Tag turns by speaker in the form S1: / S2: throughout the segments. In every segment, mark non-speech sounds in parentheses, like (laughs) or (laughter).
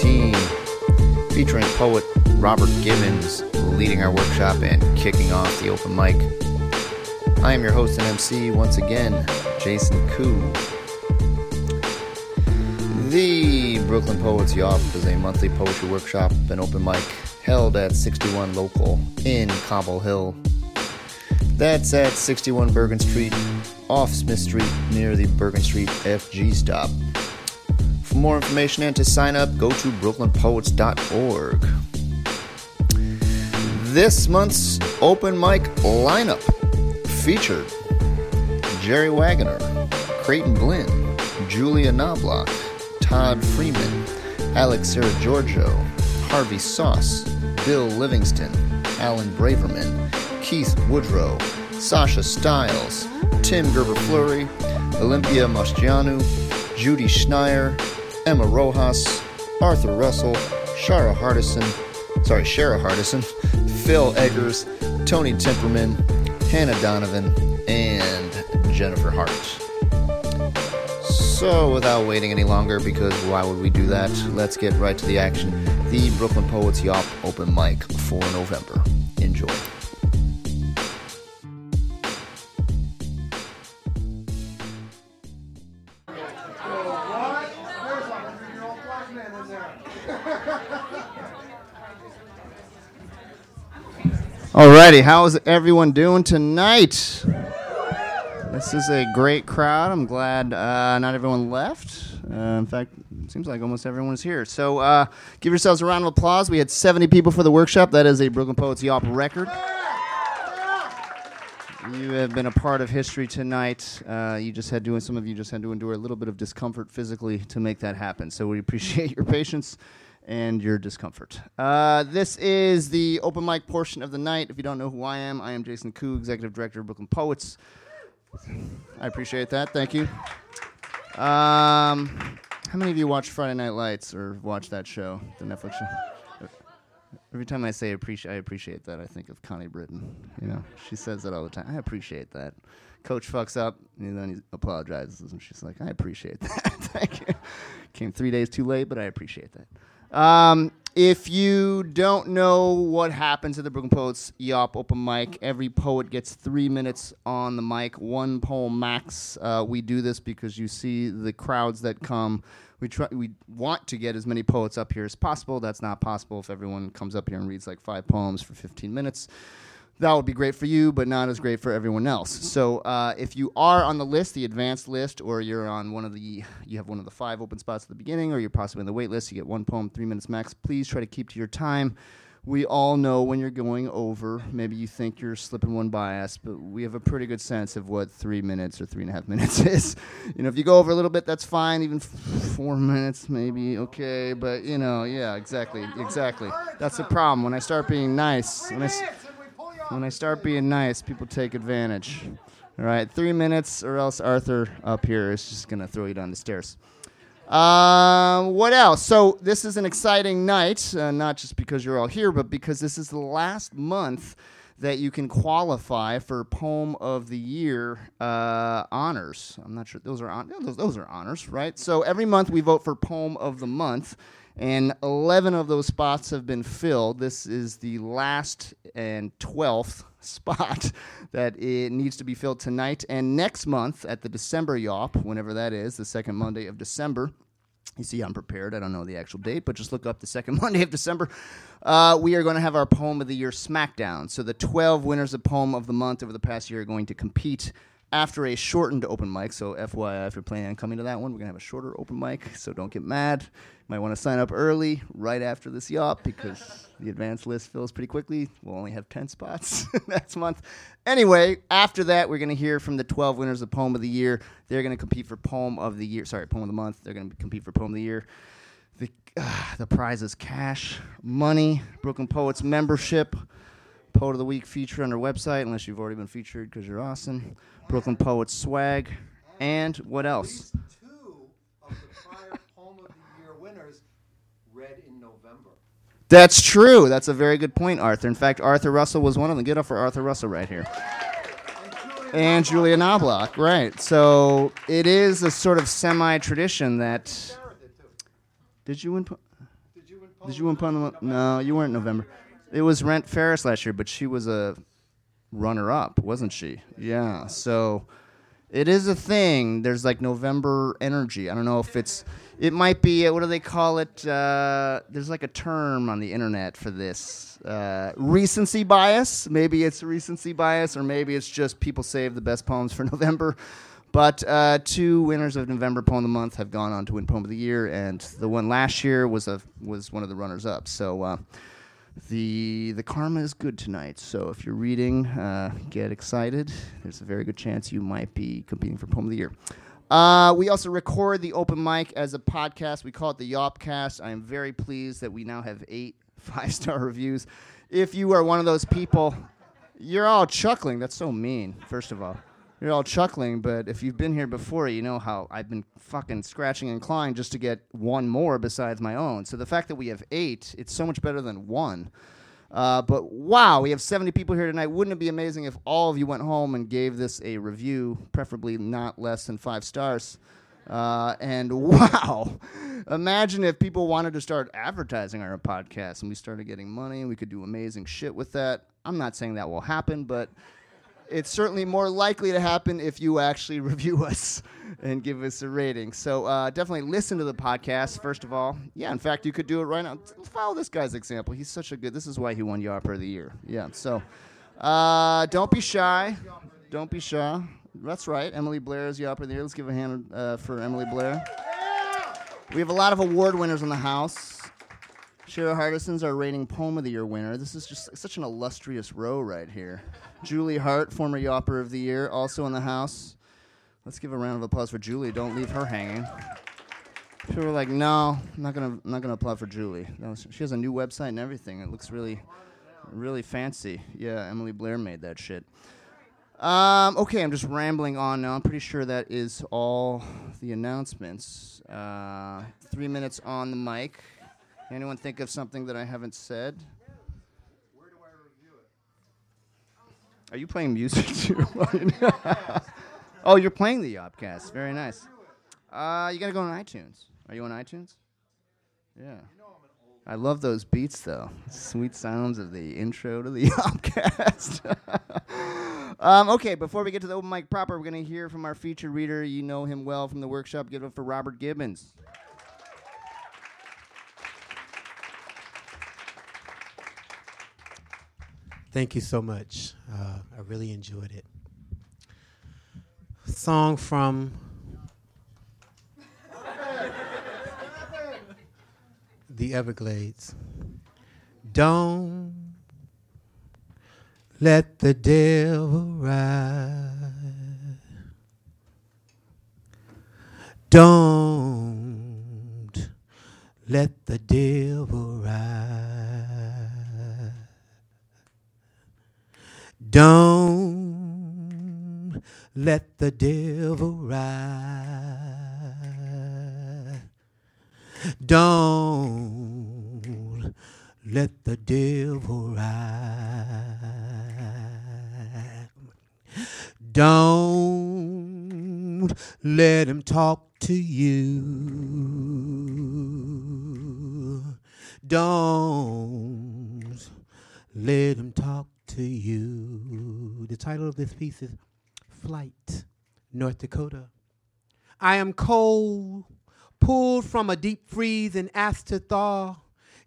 S1: 2018, featuring poet Robert Gibbons leading our workshop and kicking off the open mic. I am your host and MC once again, Jason Koo. The Brooklyn Poets Yawp is a monthly poetry workshop and open mic held at 61 Local in Cobble Hill. That's at 61 Bergen Street, off Smith Street, near the Bergen Street FG stop. For more information and to sign up, go to brooklynpoets.org. This month's open mic lineup featured Jerry Wagoner, Creighton Blinn, Julia Knobloch, Todd Freeman, Alex Giorgio, Harvey Sauce, Bill Livingston, Alan Braverman, Keith Woodrow, Sasha Stiles, Tim Gerber Fleury, Olympia Mostianu, Judy Schneier, Emma Rojas, Arthur Russell, Shara Hardison, sorry, Shara Hardison, Phil Eggers, Tony Timperman, Hannah Donovan, and Jennifer Hart. So, without waiting any longer, because why would we do that? Let's get right to the action. The Brooklyn Poets Yawp Open Mic for November. Enjoy. Alrighty, how's everyone doing tonight? This is a great crowd. I'm glad uh, not everyone left. Uh, in fact, it seems like almost everyone is here. So uh, give yourselves a round of applause. We had 70 people for the workshop. That is a Brooklyn Poets Yawp record. You have been a part of history tonight. Uh, you just had to, some of you just had to endure a little bit of discomfort physically to make that happen. So we appreciate your patience and your discomfort. Uh, this is the open mic portion of the night. If you don't know who I am, I am Jason Koo, Executive Director of Brooklyn Poets. I appreciate that. Thank you. Um, how many of you watch Friday Night Lights or watch that show, the Netflix show? Every time I say appreciate, I appreciate that. I think of Connie Britton. You know, she says that all the time. I appreciate that. Coach fucks up, and then he apologizes, and she's like, "I appreciate that. (laughs) Thank you." Came three days too late, but I appreciate that. Um, if you don't know what happens at the Brooklyn Poets Yawp open mic, every poet gets three minutes on the mic, one poem max. Uh, we do this because you see the crowds that come. We try. We want to get as many poets up here as possible. That's not possible if everyone comes up here and reads like five poems for 15 minutes that would be great for you, but not as great for everyone else. So uh, if you are on the list, the advanced list, or you're on one of the, you have one of the five open spots at the beginning, or you're possibly on the wait list, you get one poem, three minutes max. Please try to keep to your time. We all know when you're going over. Maybe you think you're slipping one by us, but we have a pretty good sense of what three minutes or three and a half (laughs) minutes is. You know, if you go over a little bit, that's fine. Even f- four minutes, maybe okay. But you know, yeah, exactly, exactly. That's the problem. When I start being nice, when I, s- when I start being nice, people take advantage. All right, three minutes, or else Arthur up here is just gonna throw you down the stairs. Um, what else? So this is an exciting night, uh, not just because you're all here, but because this is the last month that you can qualify for Poem of the Year uh, honors. I'm not sure those are on- those, those are honors, right? So every month we vote for Poem of the Month, and 11 of those spots have been filled. This is the last and 12th (laughs) spot that it needs to be filled tonight and next month at the December Yawp, whenever that is, the second Monday of December. You see, I'm prepared. I don't know the actual date, but just look up the second (laughs) Monday of December. Uh, we are going to have our Poem of the Year Smackdown. So the 12 winners of Poem of the Month over the past year are going to compete after a shortened open mic. So FYI, if you're planning on coming to that one, we're going to have a shorter open mic. So don't get mad. Might want to sign up early, right after this Yawp, because the advanced list fills pretty quickly. We'll only have 10 spots (laughs) next month. Anyway, after that, we're going to hear from the 12 winners of Poem of the Year. They're going to compete for Poem of the Year. Sorry, Poem of the Month. They're going to compete for Poem of the Year. The, uh, the prize is cash, money, Brooklyn Poets membership, Poet of the Week feature on our website, unless you've already been featured because you're awesome. Brooklyn Poets swag, and what else?
S2: two of the prior Poem of the Year winners read in November.
S1: That's true. That's a very good point, Arthur. In fact, Arthur Russell was one of them. Get up for Arthur Russell right here.
S2: And Julia
S1: Knobloch, right? So it is a sort of semi-tradition that.
S2: Did
S1: you win? po-
S2: Did you win?
S1: Did you win? Poem? No, you weren't in November. It was Rent Ferris last year, but she was a runner-up, wasn't she? Yeah. So it is a thing. There's like November energy. I don't know if it's. It might be. uh, What do they call it? Uh, there's like a term on the internet for this. Uh, recency bias. Maybe it's recency bias, or maybe it's just people save the best poems for (laughs) November. But uh, two winners of November Poem of the Month have gone on to win Poem of the Year, and the one last year was a was one of the runners up. So uh, the the karma is good tonight. So if you're reading, uh, get excited. There's a very good chance you might be competing for Poem of the Year. Uh, we also record the open mic as a podcast. We call it the Yawpcast. I am very pleased that we now have eight (laughs) five star reviews. If you are one of those people, you're all chuckling. That's so mean. First of all, you're all chuckling. But if you've been here before, you know how I've been fucking scratching and clawing just to get one more besides my own. So the fact that we have eight, it's so much better than one. Uh, but wow, we have 70 people here tonight. Wouldn't it be amazing if all of you went home and gave this a review, preferably not less than five stars? Uh, and (laughs) wow, imagine if people wanted to start advertising our podcast and we started getting money and we could do amazing shit with that. I'm not saying that will happen, but it's certainly more likely to happen if you actually (laughs) review us and give us a rating. So uh, definitely listen to the podcast first of all. Yeah, in fact, you could do it right now. Follow this guy's example. He's such a good. This is why he won Yawper of the Year. Yeah. So uh, don't be shy. Don't be shy. That's right. Emily Blair is Yawper of the Year. Let's give a hand uh, for Emily Blair. We have a lot of award winners in the house. Shara Hardison's our rating poem of the year winner. This is just such an illustrious row right here. Julie Hart, former Yawper of the Year, also in the house. Let's give a round of applause for Julie. Don't leave her hanging. People were like, "No, I'm not gonna, I'm not gonna applaud for Julie." No, she has a new website and everything. It looks really, really fancy. Yeah, Emily Blair made that shit. Um, okay, I'm just rambling on now. I'm pretty sure that is all the announcements. Uh, three minutes on the mic. Anyone think of something that I haven't said?
S2: Where do I review it?
S1: Are you playing music (laughs) too? oh, you're playing the Yawpcast. Very nice. Uh, you gotta go on iTunes. Are you on iTunes? Yeah. I love those beats though. Sweet sounds of the intro to the (laughs) Yawpcast. (laughs) um, okay, before we get to the open mic proper, we're gonna hear from our featured reader. You know him well from the workshop. Give it up for Robert Gibbons.
S3: Thank you so much. Uh, I really enjoyed it. Song from the Everglades. Don't let the devil ride. Don't let the devil ride. Don't let the devil ride. Don't let the devil ride. Don't let him talk to you. Don't let him talk to you. The title of this piece is Flight, North Dakota. I am cold, pulled from a deep freeze and asked to thaw.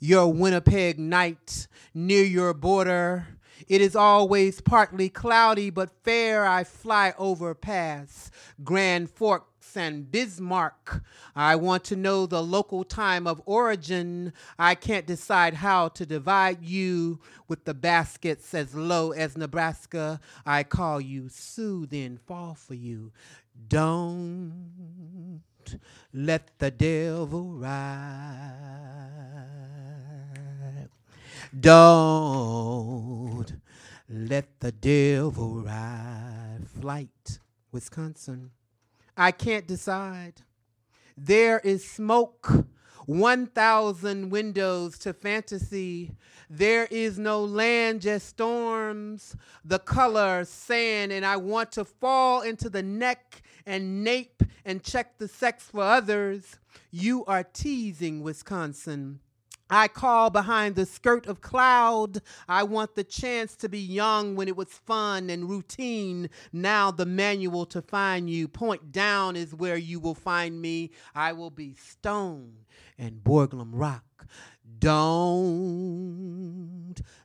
S3: Your Winnipeg night near your border. It is always partly cloudy, but fair I fly over past Grand And Bismarck. I want to know the local time of origin. I can't decide how to divide you with the baskets as low as Nebraska. I call you Sue, then fall for you. Don't let the devil ride. Don't let the devil ride. Flight, Wisconsin. I can't decide. There is smoke 1,000 windows to fantasy. There is no land, just storms, the color, sand, and I want to fall into the neck and nape and check the sex for others. You are teasing, Wisconsin. I call behind the skirt of cloud. I want the chance to be young when it was fun and routine. Now the manual to find you. Point down is where you will find me. I will be stone and Borglum rock. Don't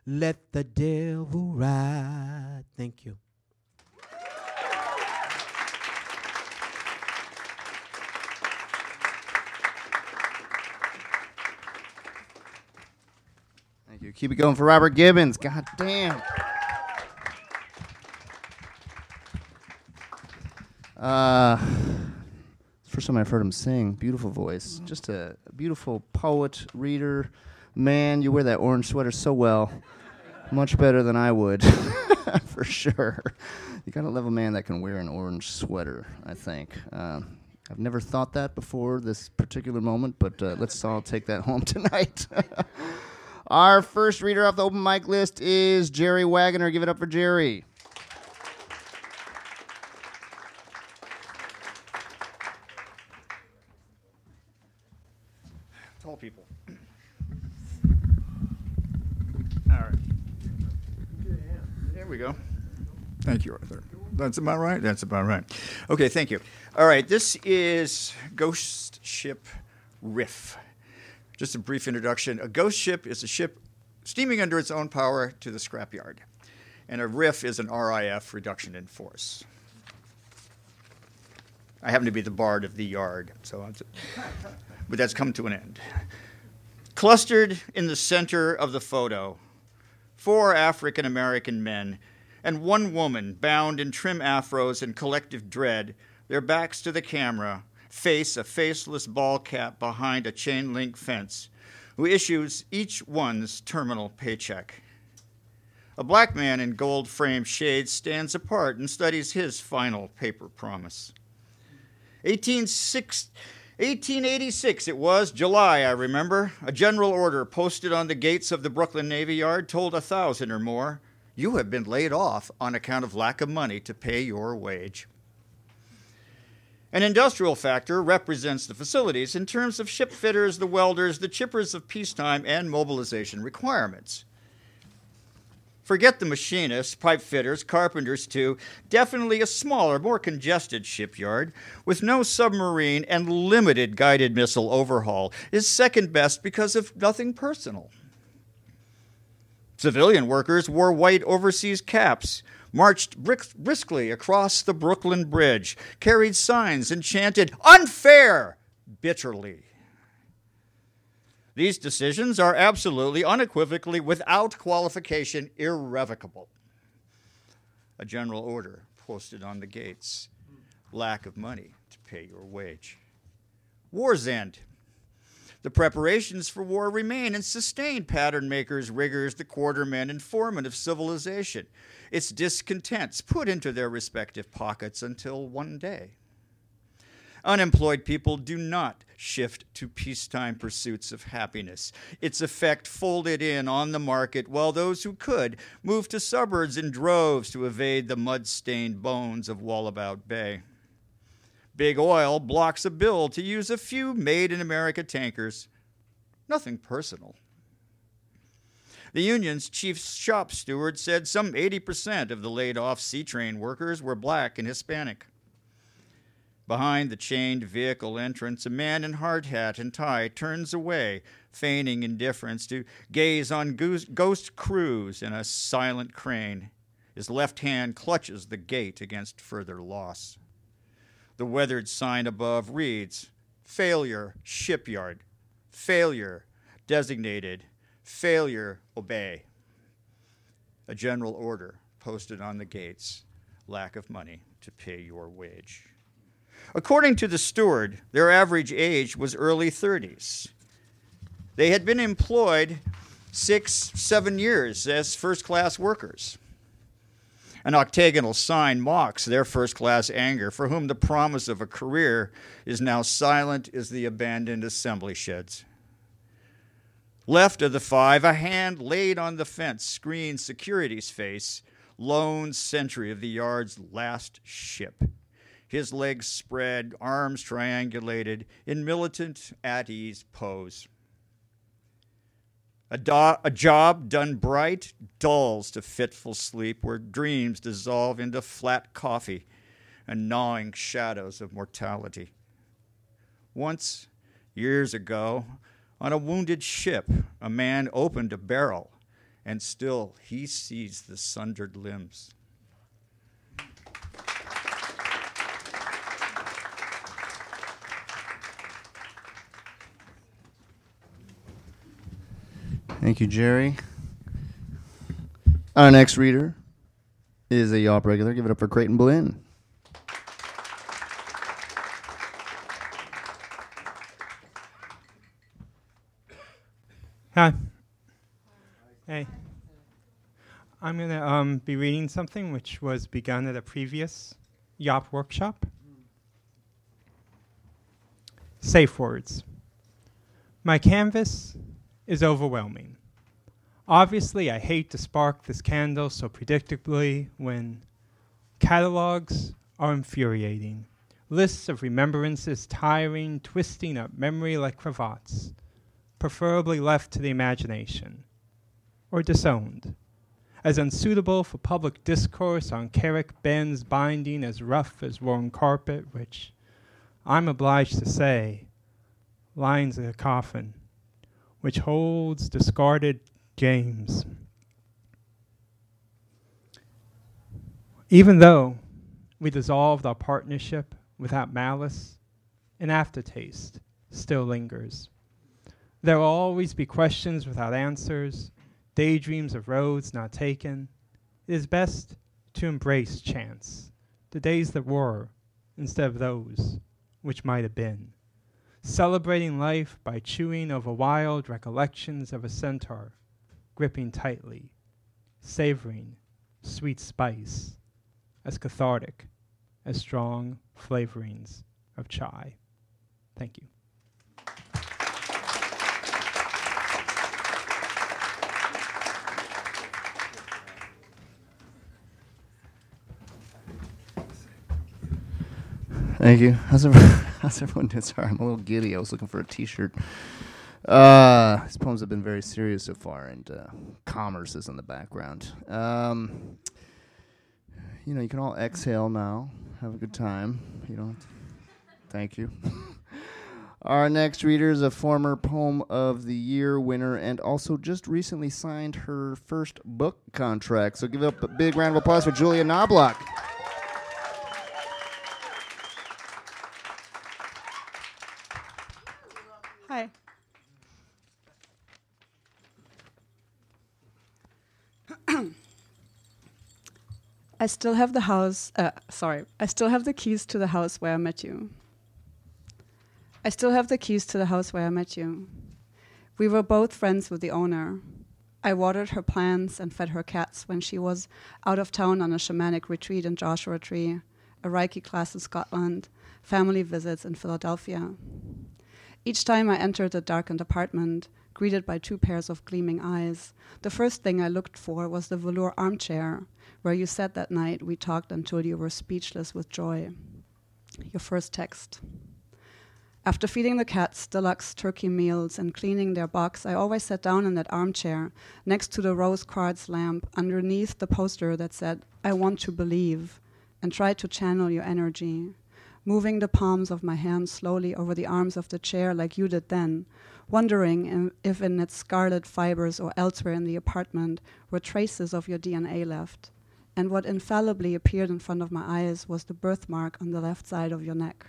S3: let the devil ride. Thank you.
S1: Thank you. Keep it going for Robert Gibbons. God damn. Uh, first time I've heard him sing. Beautiful voice. Just a, beautiful poet, reader. Man, you wear that orange sweater so well. Much better than I would, (laughs) for sure. You gotta love a man that can wear an orange sweater, I think. Um, I've never thought that before this particular moment, but uh, let's all take that home (laughs) tonight. (laughs) Our first reader off the open mic list is Jerry Wagoner. Give it up for Jerry.
S4: Tall people. (clears throat) All right. There we go. Thank you, Arthur. That's about right. That's about right. Okay, thank you. All right, this is Ghost Ship Riff. Just a brief introduction. A ghost ship is a ship steaming under its own power to the scrapyard, and a riff is an RIF reduction in force. I happen to be the bard of the yard, so but that's come to an end. Clustered in the center of the photo, four African American men and one woman bound in trim afros and collective dread, their backs to the camera, face a faceless ball cap behind a chain link fence, who issues each one's terminal paycheck. A black man in gold framed shades stands apart and studies his final paper promise. 1860 1886, it was, July, I remember. A general order posted on the gates of the Brooklyn Navy Yard told a thousand or more you have been laid off on account of lack of money to pay your wage. An industrial factor represents the facilities in terms of ship fitters, the welders, the chippers of peacetime and mobilization requirements. Forget the machinists, pipe fitters, carpenters, too. Definitely a smaller, more congested shipyard with no submarine and limited guided missile overhaul is second best because of nothing personal. Civilian workers wore white overseas caps, marched briskly across the Brooklyn Bridge, carried signs, and chanted, Unfair! bitterly. These decisions are absolutely, unequivocally, without qualification, irrevocable. A general order posted on the gates lack of money to pay your wage. War's end. The preparations for war remain and sustain pattern makers, riggers, the quartermen, and foremen of civilization. Its discontents put into their respective pockets until one day. Unemployed people do not shift to peacetime pursuits of happiness. Its effect folded in on the market, while those who could moved to suburbs in droves to evade the mud stained bones of Wallabout Bay. Big Oil blocks a bill to use a few made in America tankers. Nothing personal. The union's chief shop steward said some 80% of the laid off sea train workers were black and Hispanic. Behind the chained vehicle entrance, a man in hard hat and tie turns away, feigning indifference, to gaze on ghost crews in a silent crane. His left hand clutches the gate against further loss. The weathered sign above reads Failure, shipyard. Failure, designated. Failure, obey. A general order posted on the gates lack of money to pay your wage. According to the steward, their average age was early 30s. They had been employed six, seven years as first class workers. An octagonal sign mocks their first class anger, for whom the promise of a career is now silent as the abandoned assembly sheds. Left of the five, a hand laid on the fence screens security's face, lone sentry of the yard's last ship. His legs spread, arms triangulated, in militant, at ease pose. A, do- a, job done bright dulls to fitful sleep where dreams dissolve into flat coffee and gnawing shadows of mortality. Once, years ago, on a wounded ship, a man opened a barrel, and still he sees the sundered limbs.
S1: Thank you, Jerry. Our next reader is a Yawp regular. Give it up for Creighton Blinn.
S5: Hi. Hey. I'm going to um, be reading something which was begun at a previous Yawp workshop. Safe words. My canvas is overwhelming. Obviously, I hate to spark this candle so predictably when catalogs are infuriating, lists of remembrances tiring, twisting up memory like cravats, preferably left to the imagination, or disowned, as unsuitable for public discourse on Carrick Ben's binding as rough as worn carpet, which I'm obliged to say lines a coffin which holds discarded James. Even though we dissolved our partnership without malice, an aftertaste still lingers. There will always be questions without answers, daydreams of roads not taken. It is best to embrace chance, the days that were, instead of those which might have been celebrating life by chewing over wild recollections of a centaur, gripping tightly, savoring sweet spice, as cathartic as strong flavorings of chai. Thank you.
S1: Thank you. How's everyone, (laughs) how's everyone doing? Sorry, I'm a little giddy. I was looking for a T-shirt. Uh, these poems have been very serious so far, and uh, commerce is in the background. Um, you know, you can all exhale now. Have a good time. You don't. (laughs) Thank you. (laughs) Our next reader is a former Poem of the Year winner and also just recently signed her first book contract. So give up a big round of applause for Julia Knobloch.
S6: Hi. I still have the house, uh, sorry, I still have the keys to the house where I met you. I still have the keys to the house where I met you. We were both friends with the owner. I watered her plants and fed her cats when she was out of town on a shamanic retreat in Joshua Tree, a Reiki class in Scotland, family visits in Philadelphia. Each time I entered the darkened apartment, greeted by two pairs of gleaming eyes, the first thing I looked for was the velour armchair where you sat that night we talked until you were speechless with joy. Your first text. After feeding the cats deluxe turkey meals and cleaning their box, I always sat down in that armchair next to the rose quartz lamp underneath the poster that said, I want to believe, and tried to channel your energy moving the palms of my hands slowly over the arms of the chair like you did then, wondering if in its scarlet fibers or elsewhere in the apartment were traces of your DNA left. And what infallibly appeared in front of my eyes was the birthmark on the left side of your neck.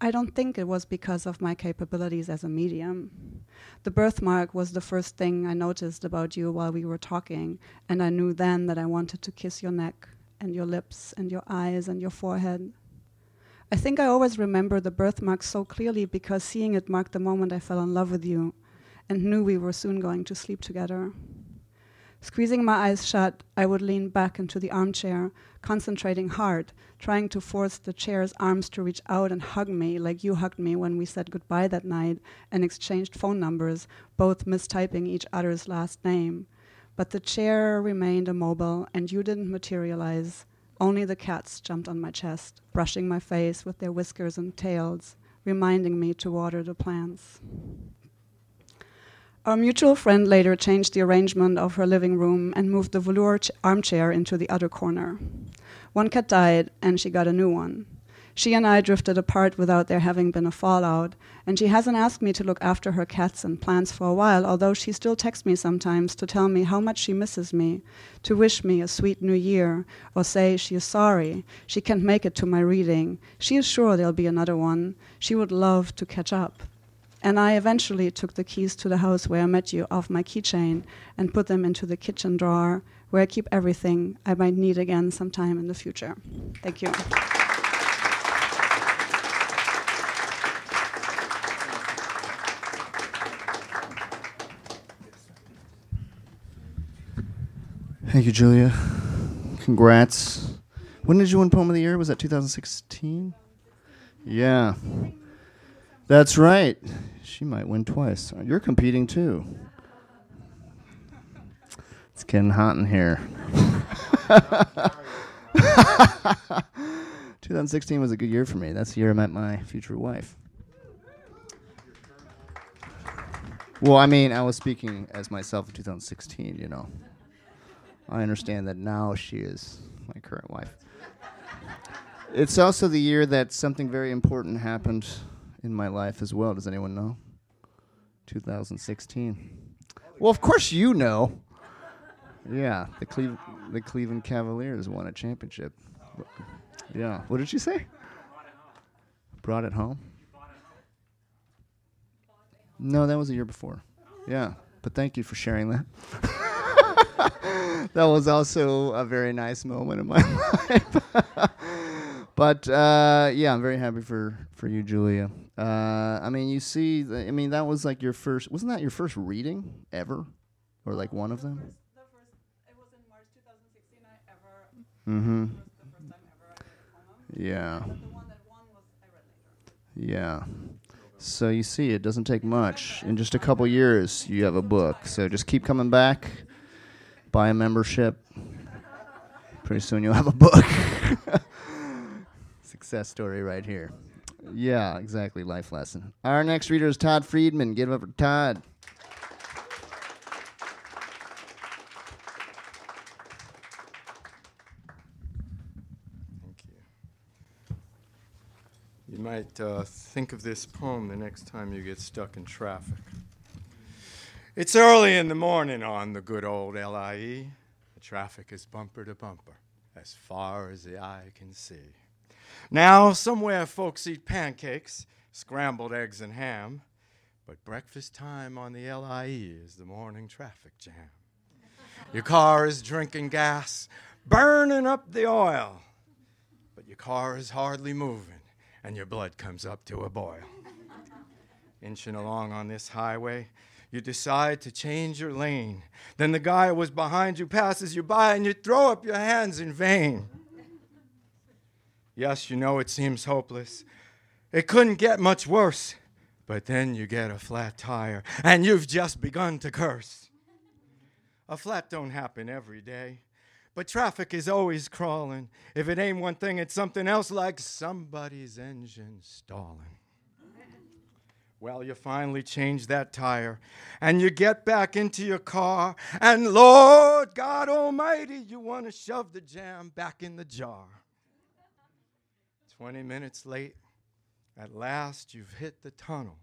S6: I don't think it was because of my capabilities as a medium. The birthmark was the first thing I noticed about you while we were talking, and I knew then that I wanted to kiss your neck and your lips and your eyes and your forehead. I think I always remember the birthmark so clearly because seeing it marked the moment I fell in love with you and knew we were soon going to sleep together. Squeezing my eyes shut, I would lean back into the armchair, concentrating hard, trying to force the chair's arms to reach out and hug me like you hugged me when we said goodbye that night and exchanged phone numbers, both mistyping each other's last name. But the chair remained immobile, and you didn't materialize. Only the cats jumped on my chest, brushing my face with their whiskers and tails, reminding me to water the plants. Our mutual friend later changed the arrangement of her living room and moved the velour ch- armchair into the other corner. One cat died, and she got a new one. She and I drifted apart without there having been a fallout, and she hasn't asked me to look after her cats and plants for a while, although she still texts me sometimes to tell me how much she misses me, to wish me a sweet new year, or say she is sorry, she can't make it to my reading, she is sure there'll be another one, she would love to catch up. And I eventually took the keys to the house where I met you off my keychain and put them into the kitchen drawer where I keep everything I might need again sometime in the future. Thank you.
S1: Thank you, Julia. Congrats. When did you win Poem of the Year? Was that 2016? Yeah. That's right. She might win twice. You're competing too. It's getting hot in here. (laughs) 2016 was a good year for me. That's the year I met my future wife. Well, I mean, I was speaking as myself in 2016, you know. I understand that now she is my current wife. It's also the year that something very important happened in my life as well. Does anyone know? 2016. Well, of course you know. Yeah, the Cleve- the Cleveland Cavaliers won a championship. Yeah. What did she say? Brought it home. No, that was a year before. Yeah, but thank you for sharing that. (laughs) that was also a very nice moment in my (laughs) life. but uh, yeah, I'm very happy for for you, Julia. Uh, I mean, you see, the, I mean, that was like your first. Wasn't that your first reading ever, or like one of them? Mm-hmm. Yeah. Yeah. So you see, it doesn't take much. In just a couple years, you have a book. So just keep coming back. (laughs) Buy a membership. Pretty soon you'll have a book. (laughs) Success story right here. Yeah, exactly. Life lesson. Our next reader is Todd Friedman. Give it up for Todd.
S7: Thank you. You might uh, think of this poem the next time you get stuck in traffic. It's early in the morning on the good old LIE. The traffic is bumper to bumper, as far as the eye can see. Now, somewhere folks eat pancakes, scrambled eggs, and ham, but breakfast time on the LIE is the morning traffic jam. Your car is drinking gas, burning up the oil but your car is hardly moving and your blood comes up to a boil. Inching along on this highway, you decide to change your lane. Then the guy who was behind you passes you by and you throw up your hands in vain. Yes, you know it seems hopeless. It couldn't get much worse. But then you get a flat tire and you've just begun to curse. A flat don't happen every day. But traffic is always crawling. If it ain't one thing, it's something else like somebody's engine stalling. Well, you finally change that tire and you get back into your car, and Lord God Almighty, you want to shove the jam back in the jar. 20 minutes late, at last you've hit the tunnel.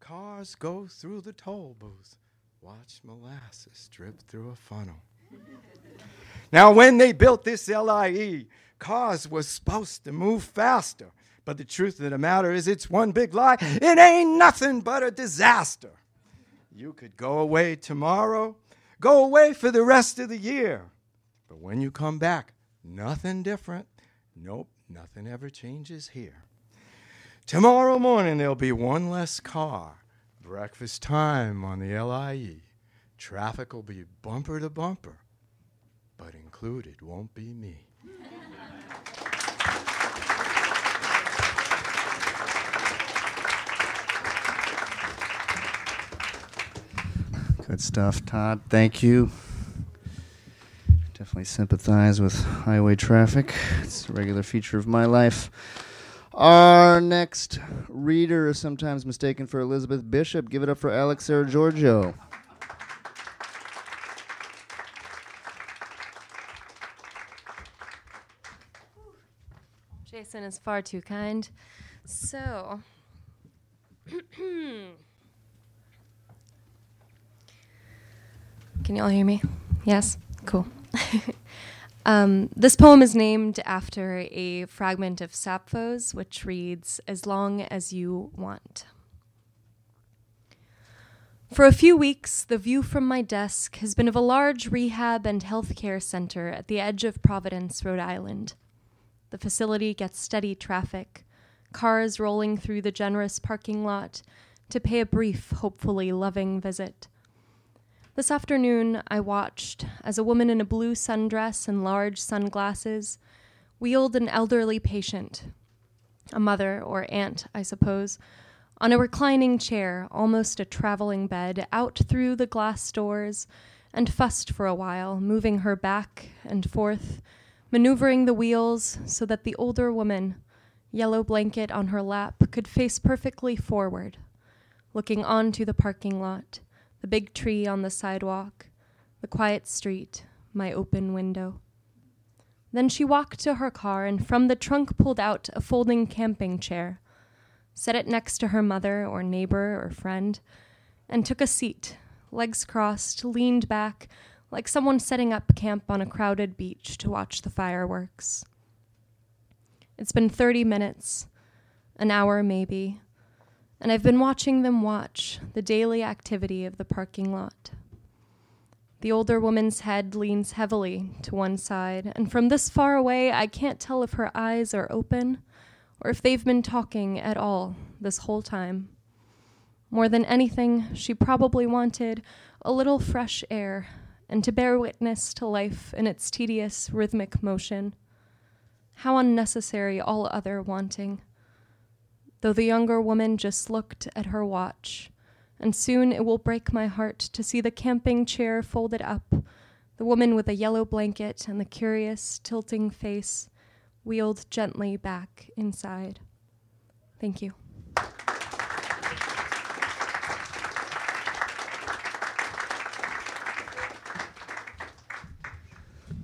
S7: Cars go through the toll booth. Watch molasses drip through a funnel. Now, when they built this LIE, cars was supposed to move faster. But the truth of the matter is, it's one big lie. It ain't nothing but a disaster. You could go away tomorrow, go away for the rest of the year. But when you come back, nothing different. Nope, nothing ever changes here. Tomorrow morning, there'll be one less car. Breakfast time on the LIE. Traffic will be bumper to bumper, but included won't be me.
S1: Good stuff, Todd. Thank you. Definitely sympathize with highway traffic. It's a regular feature of my life. Our next reader is sometimes mistaken for Elizabeth Bishop. Give it up for Alex Giorgio.
S8: Jason is far too kind. So, (clears throat) can you all hear me? Yes? Cool. (laughs) um, this poem is named after a fragment of Sappho's, which reads As long as you want. For a few weeks, the view from my desk has been of a large rehab and healthcare center at the edge of Providence, Rhode Island. The facility gets steady traffic, cars rolling through the generous parking lot to pay a brief, hopefully loving visit. This afternoon, I watched as a woman in a blue sundress and large sunglasses wheeled an elderly patient, a mother or aunt, I suppose, on a reclining chair, almost a traveling bed, out through the glass doors, and fussed for a while, moving her back and forth, maneuvering the wheels so that the older woman, yellow blanket on her lap, could face perfectly forward, looking onto the parking lot, the big tree on the sidewalk, the quiet street, my open window. Then she walked to her car and from the trunk pulled out a folding camping chair set it next to her mother or neighbor or friend, and took a seat, legs crossed, leaned back, like someone setting up camp on a crowded beach to watch the fireworks. It's been 30 minutes, an hour maybe, and I've been watching them watch the daily activity of the parking lot. The older woman's head leans heavily to one side, and from this far away, I can't tell if her eyes are open or if they've been talking at all this whole time. More than anything, she probably wanted a little fresh air and to bear witness to life in its tedious rhythmic motion. How unnecessary all other wanting. Though the younger woman just looked at her watch, and soon it will break my heart to see the camping chair folded up, the woman with a yellow blanket and the curious, tilting face wheeled gently back inside. Thank you.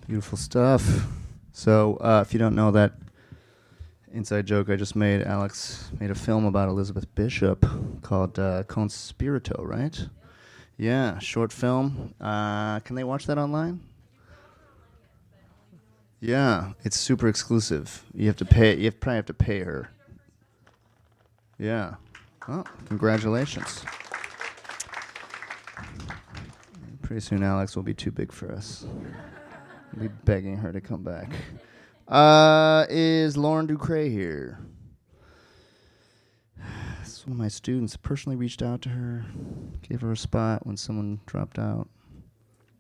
S1: Beautiful stuff. So, uh, if you don't know that inside joke I just made, Alex made a film about Elizabeth Bishop called uh, Conspirito, right? Yeah, short film. Uh, can they watch that online? Yeah, it's super exclusive. You have to pay. You probably have to pay her. Yeah. Well, congratulations. Pretty soon, Alex will be too big for us. We'll be begging her to come back. Uh, is Lauren Ducray here? This one of my students. Personally reached out to her, gave her a spot when someone dropped out.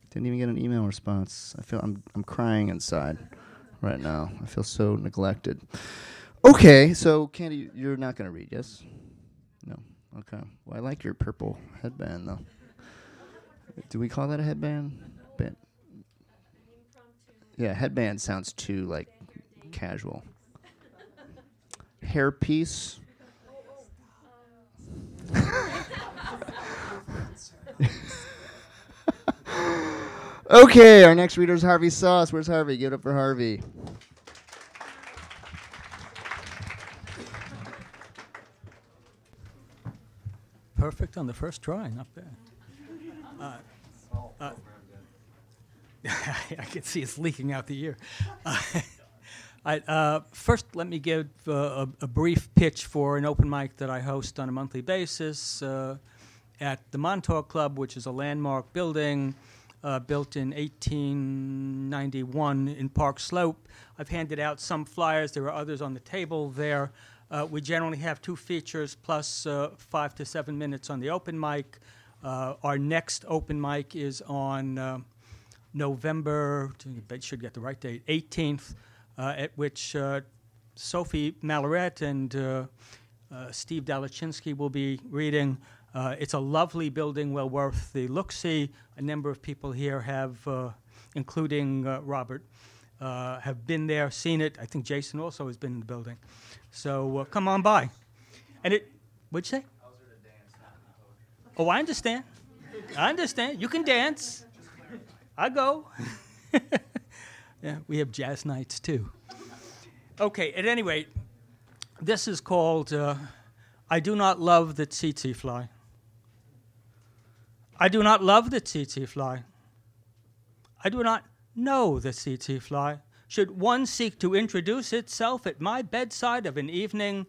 S1: Didn't even get an email response. I feel I'm I'm crying inside right now. I feel so neglected. Okay, so Candy, you're not gonna read, yes? No. Okay. Well, I like your purple headband though. Do we call that a headband? Band. Yeah, headband sounds too like casual. Hairpiece. (laughs) okay, our next reader is Harvey Sauce. Where's Harvey? Give it up for Harvey.
S9: Perfect on the first try, not bad. Uh, uh, (laughs) I can see it's leaking out the ear. Uh, (laughs) Uh, first, let me give uh, a, a, brief pitch for an open mic that I host on a monthly basis uh, at the Montauk Club, which is a landmark building uh, built in 1891 in Park Slope. I've handed out some flyers. There are others on the table there. Uh, we generally have two features plus uh, five to seven minutes on the open mic. Our next open mic is on November, should get the right date, 18th, uh, at which uh, Sophie Malaret and uh, uh, Steve Dalachinsky will be reading. Uh, it's a lovely building, well worth the look see. A number of people here have, uh, including uh, Robert, uh, have been there, seen it. I think Jason also has been in the building. So uh, come on by. And it, what'd you say? Oh, I understand. I understand. You can dance. I go. (laughs) yeah, we have jazz nights too. Okay, at any rate, this is called uh, I Do Not Love the Tsetse Fly. I do not love the tsetse fly. I do not know the tsetse fly. Should one seek to introduce itself at my bedside of an evening,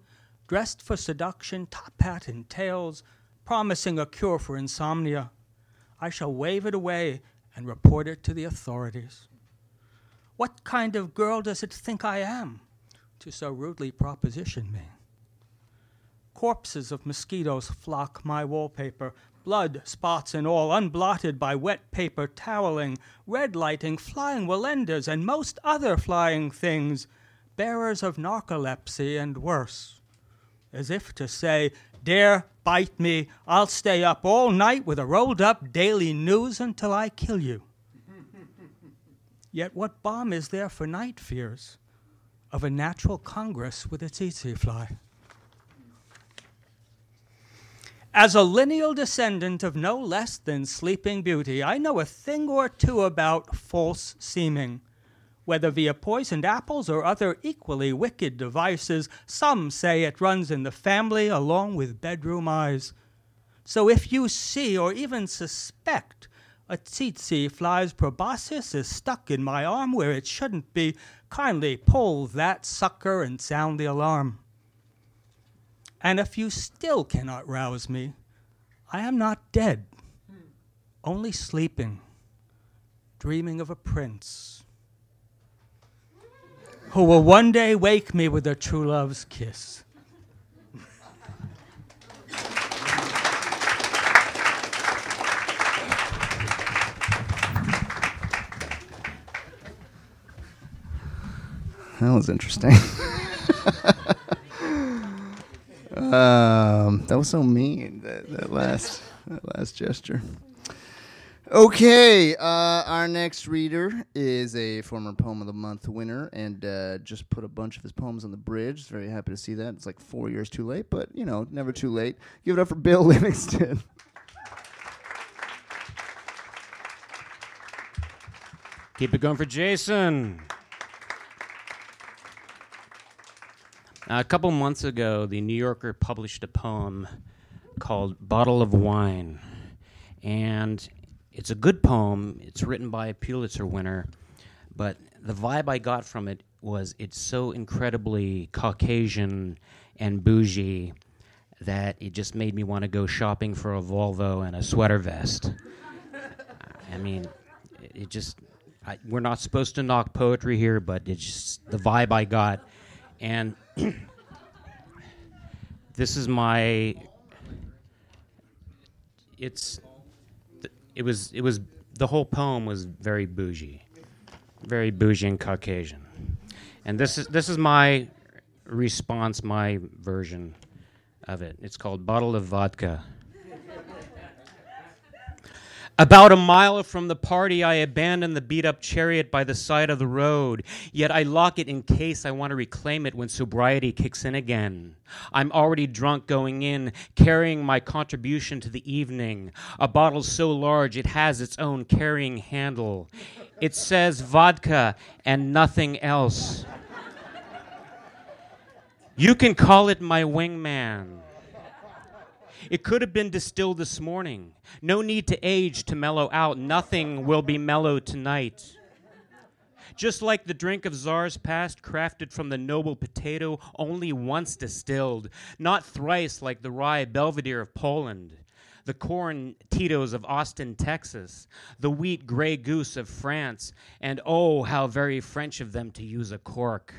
S9: dressed for seduction, top hat and tails, promising a cure for insomnia, I shall wave it away and report it to the authorities. What kind of girl does it think I am to so rudely proposition me? Corpses of mosquitoes flock my wallpaper, blood spots and all, unblotted by wet paper toweling, red lighting, flying Wallendas, and most other flying things, bearers of narcolepsy and worse. As if to say, Dare bite me, I'll stay up all night with a rolled up daily news until I kill you. Yet what balm is there for night fears of a natural congress with a tsetse fly? As a lineal descendant of no less than Sleeping Beauty, I know a thing or two about false seeming. Whether via poisoned apples or other equally wicked devices, some say it runs in the family along with bedroom eyes. So if you see or even suspect a tsetse fly's proboscis is stuck in my arm where it shouldn't be, kindly pull that sucker and sound the alarm. And if you still cannot rouse me, I am not dead, only sleeping, dreaming of a prince who will one day wake me with a true love's kiss.
S1: That was interesting. (laughs) um, that was so mean. That, that last that last gesture. Okay, uh, our next reader is a former Poem of the Month winner and uh, just put a bunch of his poems on the bridge. Very happy to see that. It's like four years too late, but you know, never too late. Give it up for Bill (laughs) Livingston.
S10: Keep it going for Jason. A couple months ago, the New Yorker published a poem called Bottle of Wine. And it's a good poem. It's written by a Pulitzer winner. But the vibe I got from it was it's so incredibly Caucasian and bougie that it just made me want to go shopping for a Volvo and a sweater vest. I mean, it just, I, we're not supposed to knock poetry here, but it's just the vibe I got. And (clears throat) this is my it's it was it was the whole poem was very bougie very bougie and caucasian. And this is this is my response my version of it. It's called bottle of vodka about a mile from the party, I abandon the beat up chariot by the side of the road. Yet I lock it in case I want to reclaim it when sobriety kicks in again. I'm already drunk going in, carrying my contribution to the evening. A bottle so large it has its own carrying handle. It says vodka and nothing else. You can call it my wingman. It could have been distilled this morning. No need to age to mellow out. Nothing will be mellow tonight. Just like the drink of czars past, crafted from the noble potato, only once distilled, not thrice like the rye Belvedere of Poland, the corn Tito's of Austin, Texas, the wheat Grey Goose of France, and oh, how very French of them to use a cork.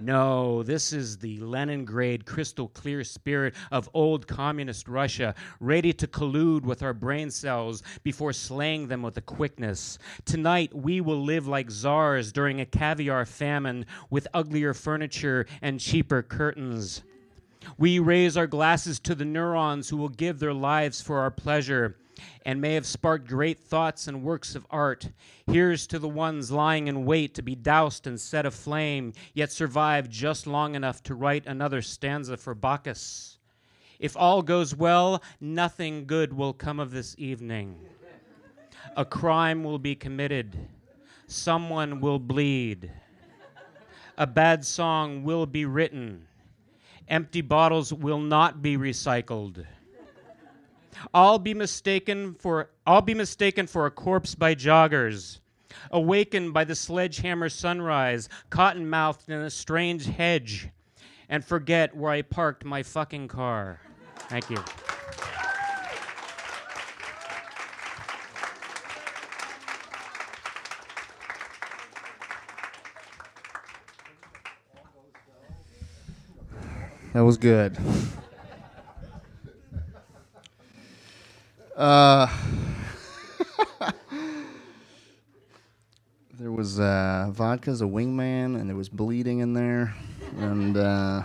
S10: No, this is the Leningrad crystal clear spirit of old communist Russia, ready to collude with our brain cells before slaying them with a quickness. Tonight, we will live like czars during a caviar famine with uglier furniture and cheaper curtains. We raise our glasses to the neurons who will give their lives for our pleasure and may have sparked great thoughts and works of art. Here's to the ones lying in wait to be doused and set aflame, yet survive just long enough to write another stanza for Bacchus. If all goes well, nothing good will come of this evening. A crime will be committed. Someone will bleed. A bad song will be written. Empty bottles will not be recycled. I'll be mistaken for I'll be mistaken for a corpse by joggers, awakened by the sledgehammer sunrise, cotton mouthed in a strange hedge, and forget where I parked my fucking car. Thank you.
S1: That was good. Uh, (laughs) there was uh, vodka's a wingman, and there was bleeding in there, and uh,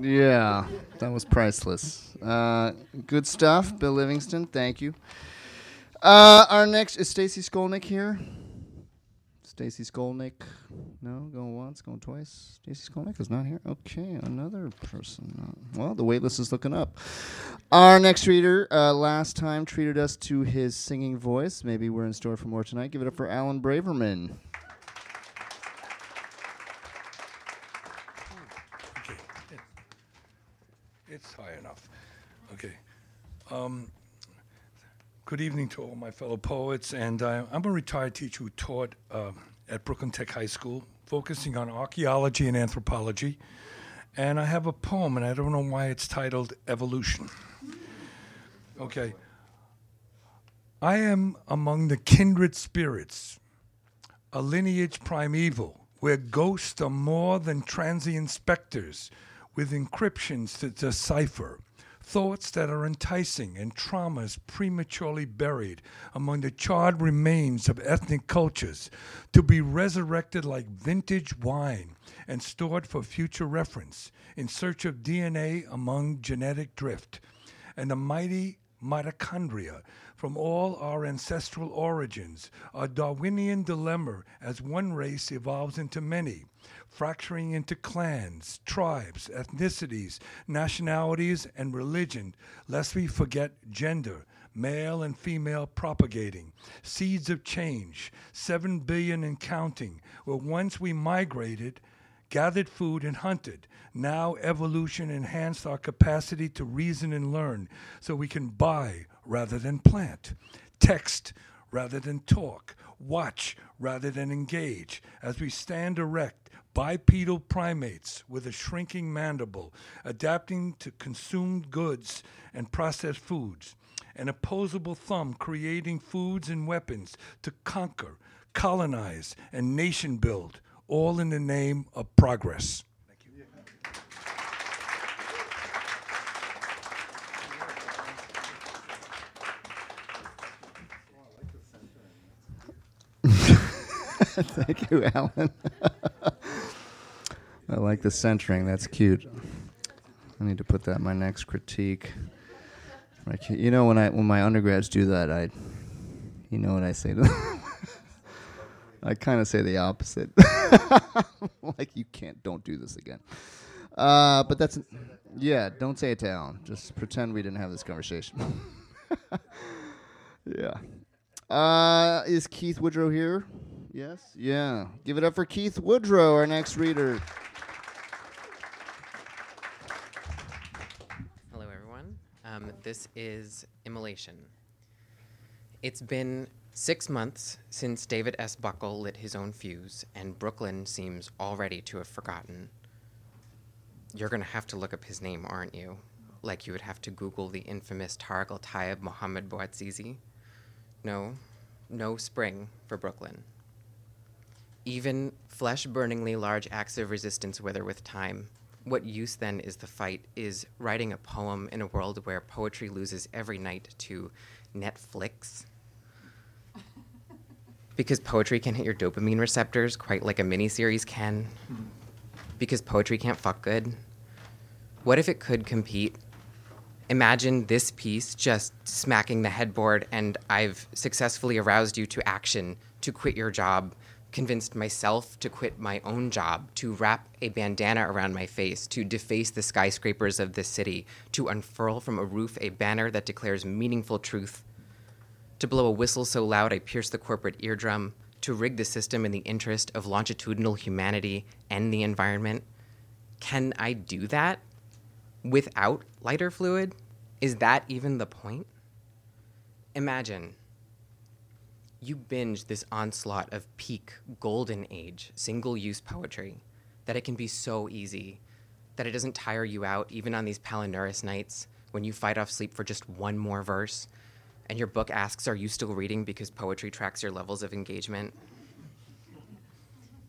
S1: yeah, that was priceless. Uh, good stuff, Bill Livingston. Thank you. Uh, our next is Stacy Skolnick here. Stacy Skolnick. No, going once, going twice. Stacy Skolnick is not here. Okay, another person. Well, the wait list is looking up. Our next reader, uh, last time treated us to his singing voice. Maybe we're in store for more tonight. Give it up for Alan Braverman.
S11: It's high enough. Okay. Um, good evening to all my fellow poets, and uh, I'm a retired teacher who taught uh, at Brooklyn Tech High School, focusing on archaeology and anthropology. And I have a poem, and I don't know why it's titled Evolution. Okay. I am among the kindred spirits, a lineage primeval, where ghosts are more than transient specters with encryptions to decipher, thoughts that are enticing and traumas prematurely buried among the charred remains of ethnic cultures to be resurrected like vintage wine and stored for future reference in search of DNA among genetic drift. And the mighty mitochondria from all our ancestral origins, a Darwinian dilemma as one race evolves into many, fracturing into clans, tribes, ethnicities, nationalities, and religion, lest we forget gender, male and female propagating, seeds of change, 7 billion and counting, where once we migrated gathered food and hunted. Now evolution enhanced our capacity to reason and learn so we can buy rather than plant, text rather than talk, watch rather than engage as we stand erect. Bipedal primates with a shrinking mandible, adapting to consumed goods and processed foods. An opposable thumb creating foods and weapons to conquer, colonize, and nation build all in the name of progress.
S1: Thank you, Thank you, Alan. I like the centering. That's cute. I need to put that in my next critique. Like, you know, when I when my undergrads do that, I, you know what I say to them. (laughs) I kind of say the opposite. (laughs) (laughs) like you can't, don't do this again. Uh, but that's, yeah, don't say it to Alan. Just pretend we didn't have this conversation. (laughs) yeah. Uh, is Keith Woodrow here? Yes. Yeah. Give it up for Keith Woodrow, our next reader.
S12: Hello, everyone. Um, this is Immolation. It's been six months since David S. Buckel lit his own fuse, and Brooklyn seems already to have forgotten. You're going to have to look up his name, aren't you? Like you would have to Google the infamous Tariq al Tayyib Mohammed Bouazizi? No, no spring for Brooklyn. Even flesh burningly large acts of resistance wither with time. What use then is the fight? Is writing a poem in a world where poetry loses every night to Netflix? Because poetry can hit your dopamine receptors quite like a miniseries can. Because poetry can't fuck good. What if it could compete? Imagine this piece just smacking the headboard, and I've successfully aroused you to action, to quit your job, convinced myself to quit my own job, to wrap a bandana around my face, to deface the skyscrapers of this city, to unfurl from a roof a banner that declares meaningful truth, to blow a whistle so loud I pierce the corporate eardrum, to rig the system in the interest of longitudinal humanity and the environment. Can I do that without lighter fluid? Is that even the point? Imagine you binge this onslaught of peak golden age single use poetry that it can be so easy that it doesn't tire you out even on these palinurus nights when you fight off sleep for just one more verse and your book asks are you still reading because poetry tracks your levels of engagement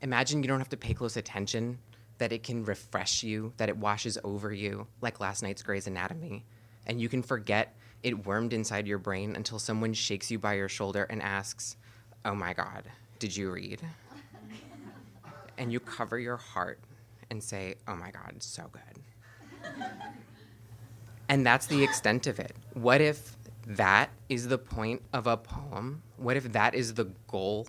S12: imagine you don't have to pay close attention that it can refresh you that it washes over you like last night's Grey's Anatomy and you can forget it wormed inside your brain until someone shakes you by your shoulder and asks, Oh my God, did you read? (laughs) and you cover your heart and say, Oh my God, so good. and that's the extent of it. What if that is the point of a poem? What if that is the goal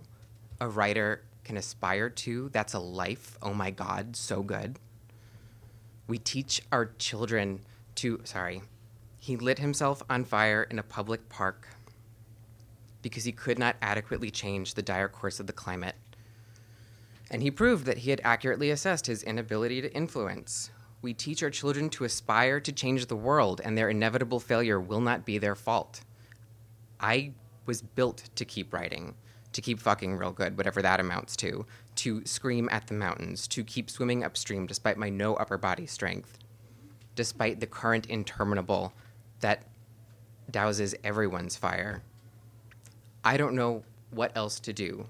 S12: a writer can aspire to? That's a life. Oh my God, so good. We teach our children to, sorry, he lit himself on fire in a public park because he could not adequately change the dire course of the climate. And he proved that he had accurately assessed his inability to influence. We teach our children to aspire to change the world, and their inevitable failure will not be their fault. I was built to keep writing, to keep fucking real good, whatever that amounts to, to scream at the mountains, to keep swimming upstream despite my no upper body strength, despite the current interminable that douses everyone's fire. I don't know what else to do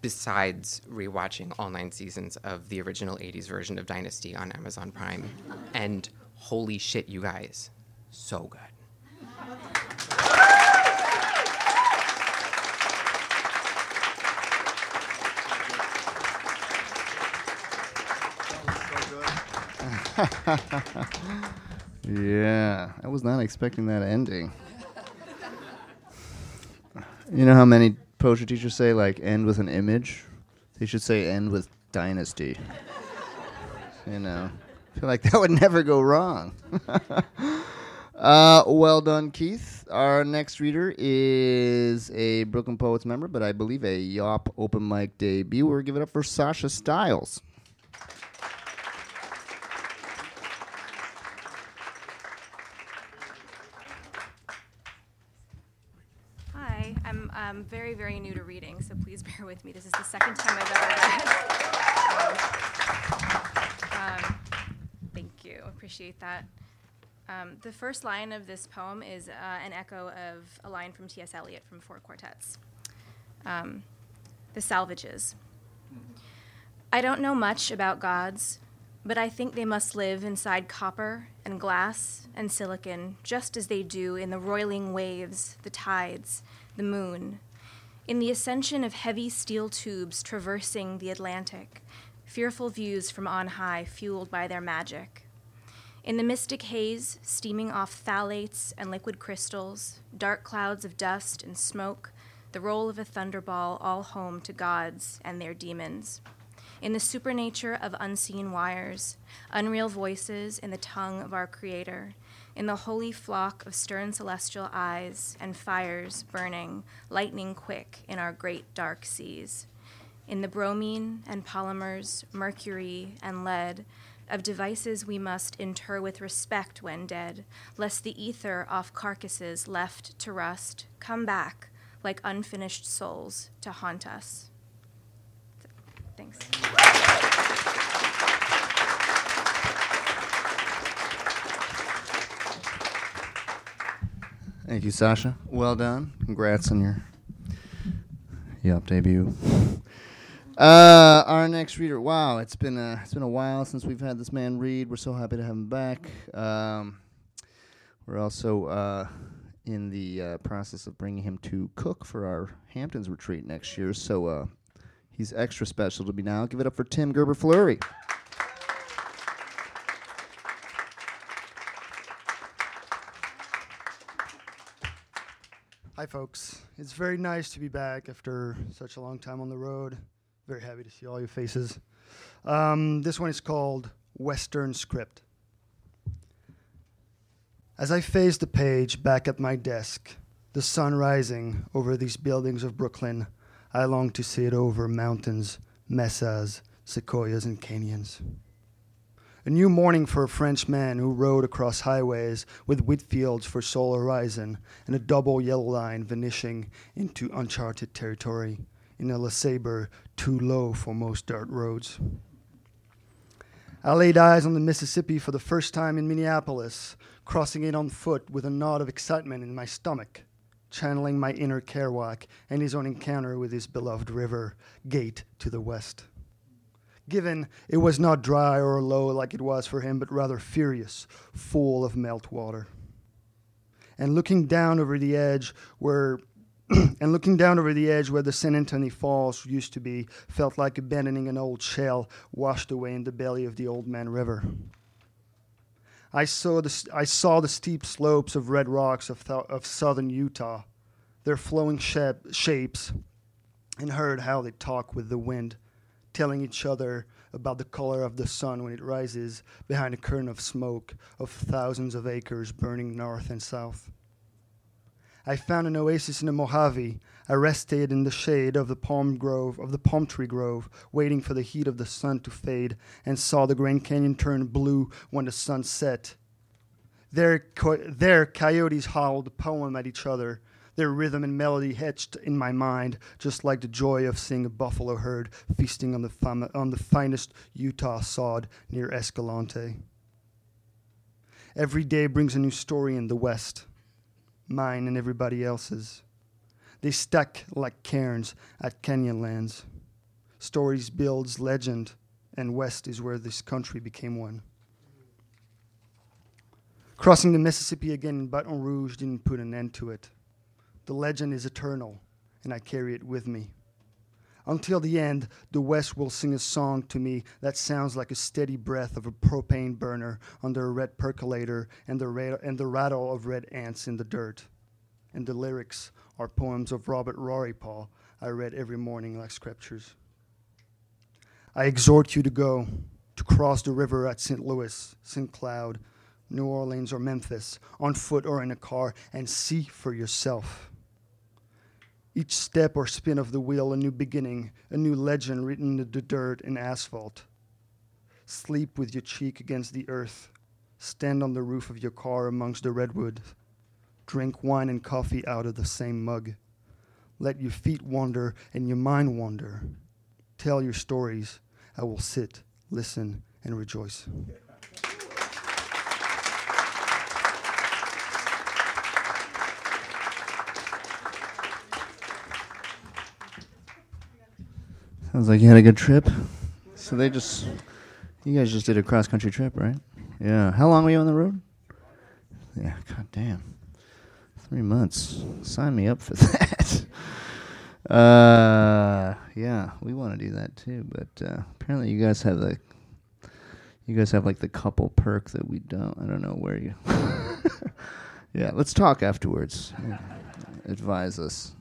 S12: besides rewatching all nine seasons of the original 80s version of Dynasty on Amazon Prime. And holy shit, you guys, so good.
S1: Yeah, I was not expecting that ending. You know how many poetry teachers say like end with an image? They should say end with dynasty. you know, I feel like that would never go wrong. (laughs) uh, well done, Keith. Our next reader is a Brooklyn Poets member, but I believe a Yawp open mic debut. We're give it up for Sasha Stiles.
S13: Hi, I'm um, very, very new to reading, so please (laughs) bear with me. This is the second time I've ever read. Um, thank you, appreciate that. Um, the first line of this poem is uh, an echo of a line from T.S. Eliot from Four Quartets. Um, the Salvages. I don't know much about gods, but I think they must live inside copper and glass and silicon, just as they do in the roiling waves, the tides, the moon, in the ascension of heavy steel tubes traversing the Atlantic, fearful views from on high fueled by their magic. In the mystic haze, steaming off phthalates and liquid crystals, dark clouds of dust and smoke, the roll of a thunderball, all home to gods and their demons in the supernature of unseen wires, unreal voices in the tongue of our Creator, in the holy flock of stern celestial eyes and fires burning, lightning quick in our great dark seas, in the bromine and polymers, mercury and lead, of devices we must inter with respect when dead, lest the ether off carcasses left to rust come back like unfinished souls to haunt us. Thanks.
S1: Thank you, Sasha. Well done. Congrats on your Yawp debut. Uh, our next reader. Wow, it's been a it's been a while since we've had this man read. We're so happy to have him back. Um, we're also uh, in the uh, process of bringing him to cook for our Hamptons retreat next year. So uh, he's extra special to me now. Give it up for Tim Gerber Fleury.
S14: Hi, folks. It's very nice to be back after such a long time on the road. Very happy to see all your faces. Um, this one is called Western Script. As I face the page back at my desk, the sun rising over these buildings of Brooklyn, I long to see it over mountains, mesas, sequoias, and canyons. A new morning for a French man who rode across highways with wheat fields for sole horizon and a double yellow line vanishing into uncharted territory in a LeSabre too low for most dirt roads. I laid eyes on the Mississippi for the first time in Minneapolis, crossing it on foot with a knot of excitement in my stomach, channeling my inner Kerouac and his own encounter with his beloved river, Gate to the west given it was not dry or low like it was for him, but rather furious, full of meltwater. And looking down over the edge where (clears throat) and looking down over the edge where the San Antonio Falls used to be felt like abandoning an old shell washed away in the belly of the Old Man River. I saw the, I saw the steep slopes of red rocks of, th- of southern Utah, their flowing shap- shapes, and heard how they talk with the wind telling each other about the color of the sun when it rises behind a curtain of smoke of thousands of acres burning north and south. I found an oasis in the Mojave. I rested in the shade of the palm grove, of the palm tree grove, waiting for the heat of the sun to fade, and saw the Grand Canyon turn blue when the sun set. There, co- there coyotes howled a poem at each other, their rhythm and melody etched in my mind, just like the joy of seeing a buffalo herd feasting on the, fam- on the finest Utah sod near Escalante. Every day brings a new story in the West, mine and everybody else's. They stack like cairns at Canyonlands. Stories builds legend, and West is where this country became one. Crossing the Mississippi again in Baton Rouge didn't put an end to it. The legend is eternal, and I carry it with me. Until the end, the West will sing a song to me that sounds like a steady breath of a propane burner under a red percolator and the, ra- and the rattle of red ants in the dirt. And the lyrics are poems of Robert Rory Paul I read every morning like scriptures. I exhort you to go, to cross the river at St. Louis, St. Cloud, New Orleans, or Memphis, on foot or in a car, and see for yourself. Each step or spin of the wheel, a new beginning, a new legend written in the dirt and asphalt. Sleep with your cheek against the earth. Stand on the roof of your car amongst the redwood. Drink wine and coffee out of the same mug. Let your feet wander and your mind wander. Tell your stories. I will sit, listen, and rejoice.
S1: Sounds like you had a good trip. So they just, you guys just did a cross country trip, right? Yeah. How long were you on the road? Yeah. God damn. Three months. Sign me up for (laughs) that. uh, yeah, we want to do that too, but uh, apparently you guys have the, you guys have like the couple perk that we don't. I don't know where you. (laughs) yeah, let's talk afterwards. Advise us.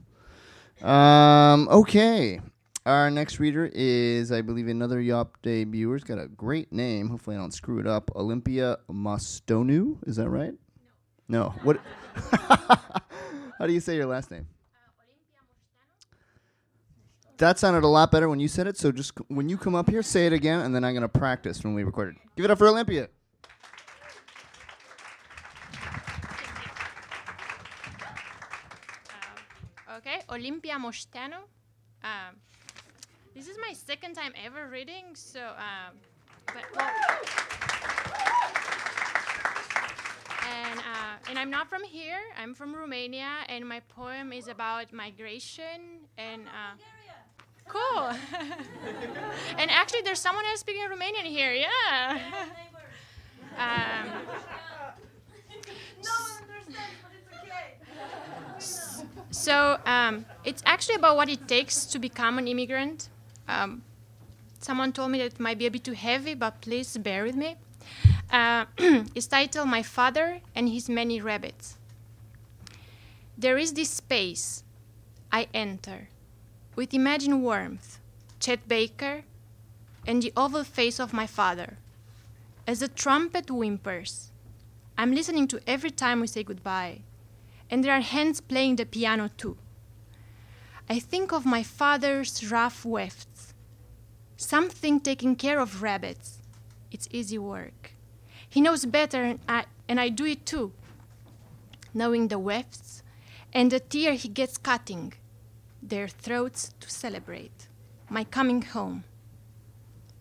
S1: Um, okay. Our next reader is, I believe, another Yawp debuter. He's got a great name. Hopefully, I don't screw it up. Olympia Mostonu. Is that right? No. No. What? (laughs) How do you say your last name? Olympia Mostano. That sounded a lot better when you said it. So just c- when you come up here, say it again, and then I'm going to practice when we record it. Give it up for Olympia. (laughs)
S15: Okay, Olympia Moșteanu. Um, this is my second time ever reading, so um, but well, and uh, and I'm not from here. I'm from Romania, and my poem is about migration and. Uh, cool. (laughs) and actually, there's someone else speaking Romanian here. Yeah. (laughs) um, So um, it's actually about what it takes to become an immigrant. Um, someone told me that it might be a bit too heavy, but please bear with me. Uh, (clears throat) it's titled My Father and His Many Rabbits. There is this space I enter with imagined warmth, Chet Baker, and the oval face of my father. As the trumpet whimpers, I'm listening to every time we say goodbye and there are hands playing the piano too. I think of my father's rough wefts, something taking care of rabbits. It's easy work. He knows better, and I, and I do it too. Knowing the wefts and the tear he gets cutting, their throats to celebrate my coming home.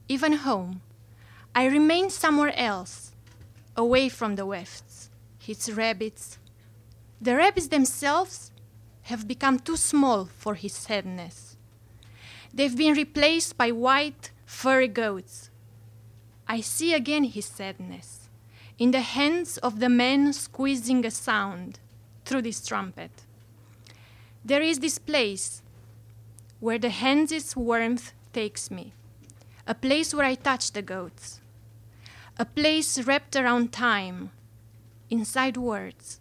S15: Even home, I remain somewhere else, away from the wefts, his rabbits, the rabbits themselves have become too small for his sadness. They've been replaced by white, furry goats. I see again his sadness in the hands of the man squeezing a sound through this trumpet. There is this place where the hands' warmth takes me, a place where I touch the goats, a place wrapped around time, inside words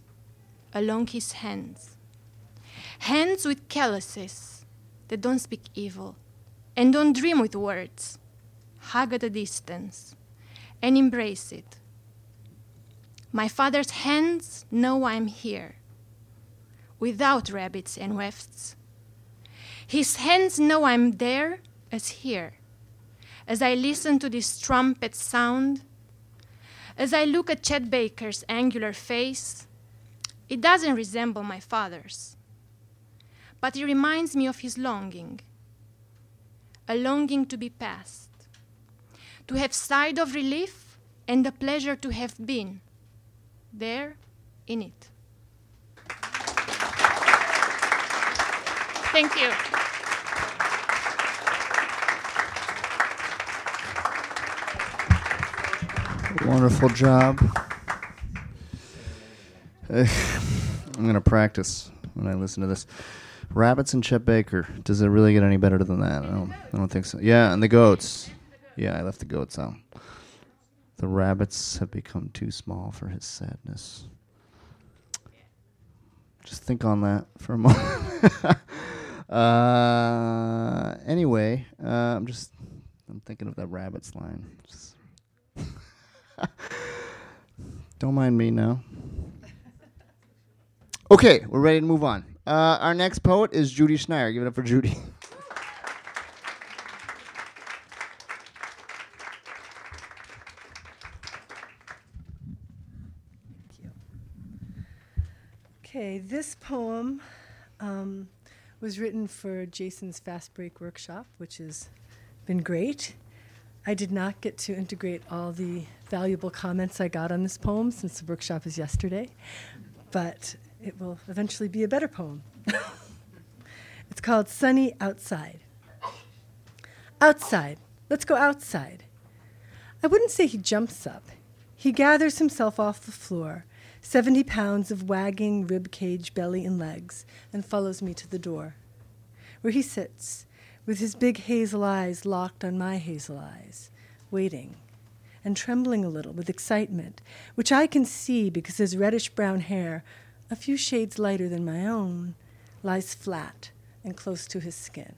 S15: along his hands. Hands with calluses that don't speak evil and don't dream with words. Hug at a distance and embrace it. My father's hands know I'm here, without rabbits and wefts. His hands know I'm there as here, as I listen to this trumpet sound, as I look at Chet Baker's angular face, it doesn't resemble my father's, but it reminds me of his longing a longing to be past, to have sighed of relief and the pleasure to have been there in it. Thank you.
S1: Wonderful job. Eh, I'm gonna practice when I listen to this. Rabbits and Chet Baker. Does it really get any better than that? I don't. I don't think so. Yeah, and the goats. Yeah, I left the goats out. The rabbits have become too small for his sadness. Just think on that for a (laughs) moment. uh, anyway, uh, I'm just I'm thinking of that rabbits line. (laughs) Don't mind me now. Okay, we're ready to move on. Uh, our next poet is Judy Schneier. Give it up for Judy. (laughs)
S16: Okay, this poem um, was written for Jason's Fast Break workshop, which has been great. I did not get to integrate all the valuable comments I got on this poem since the workshop is yesterday, but it will eventually be a better poem. (laughs) it's called Sunny Outside. Outside. Let's go outside. I wouldn't say he jumps up. He gathers himself off the floor, 70 pounds of wagging rib cage, belly, and legs, and follows me to the door, where he sits, with his big hazel eyes locked on my hazel eyes, waiting and trembling a little with excitement, which I can see because his reddish brown hair, a few shades lighter than my own, lies flat and close to his skin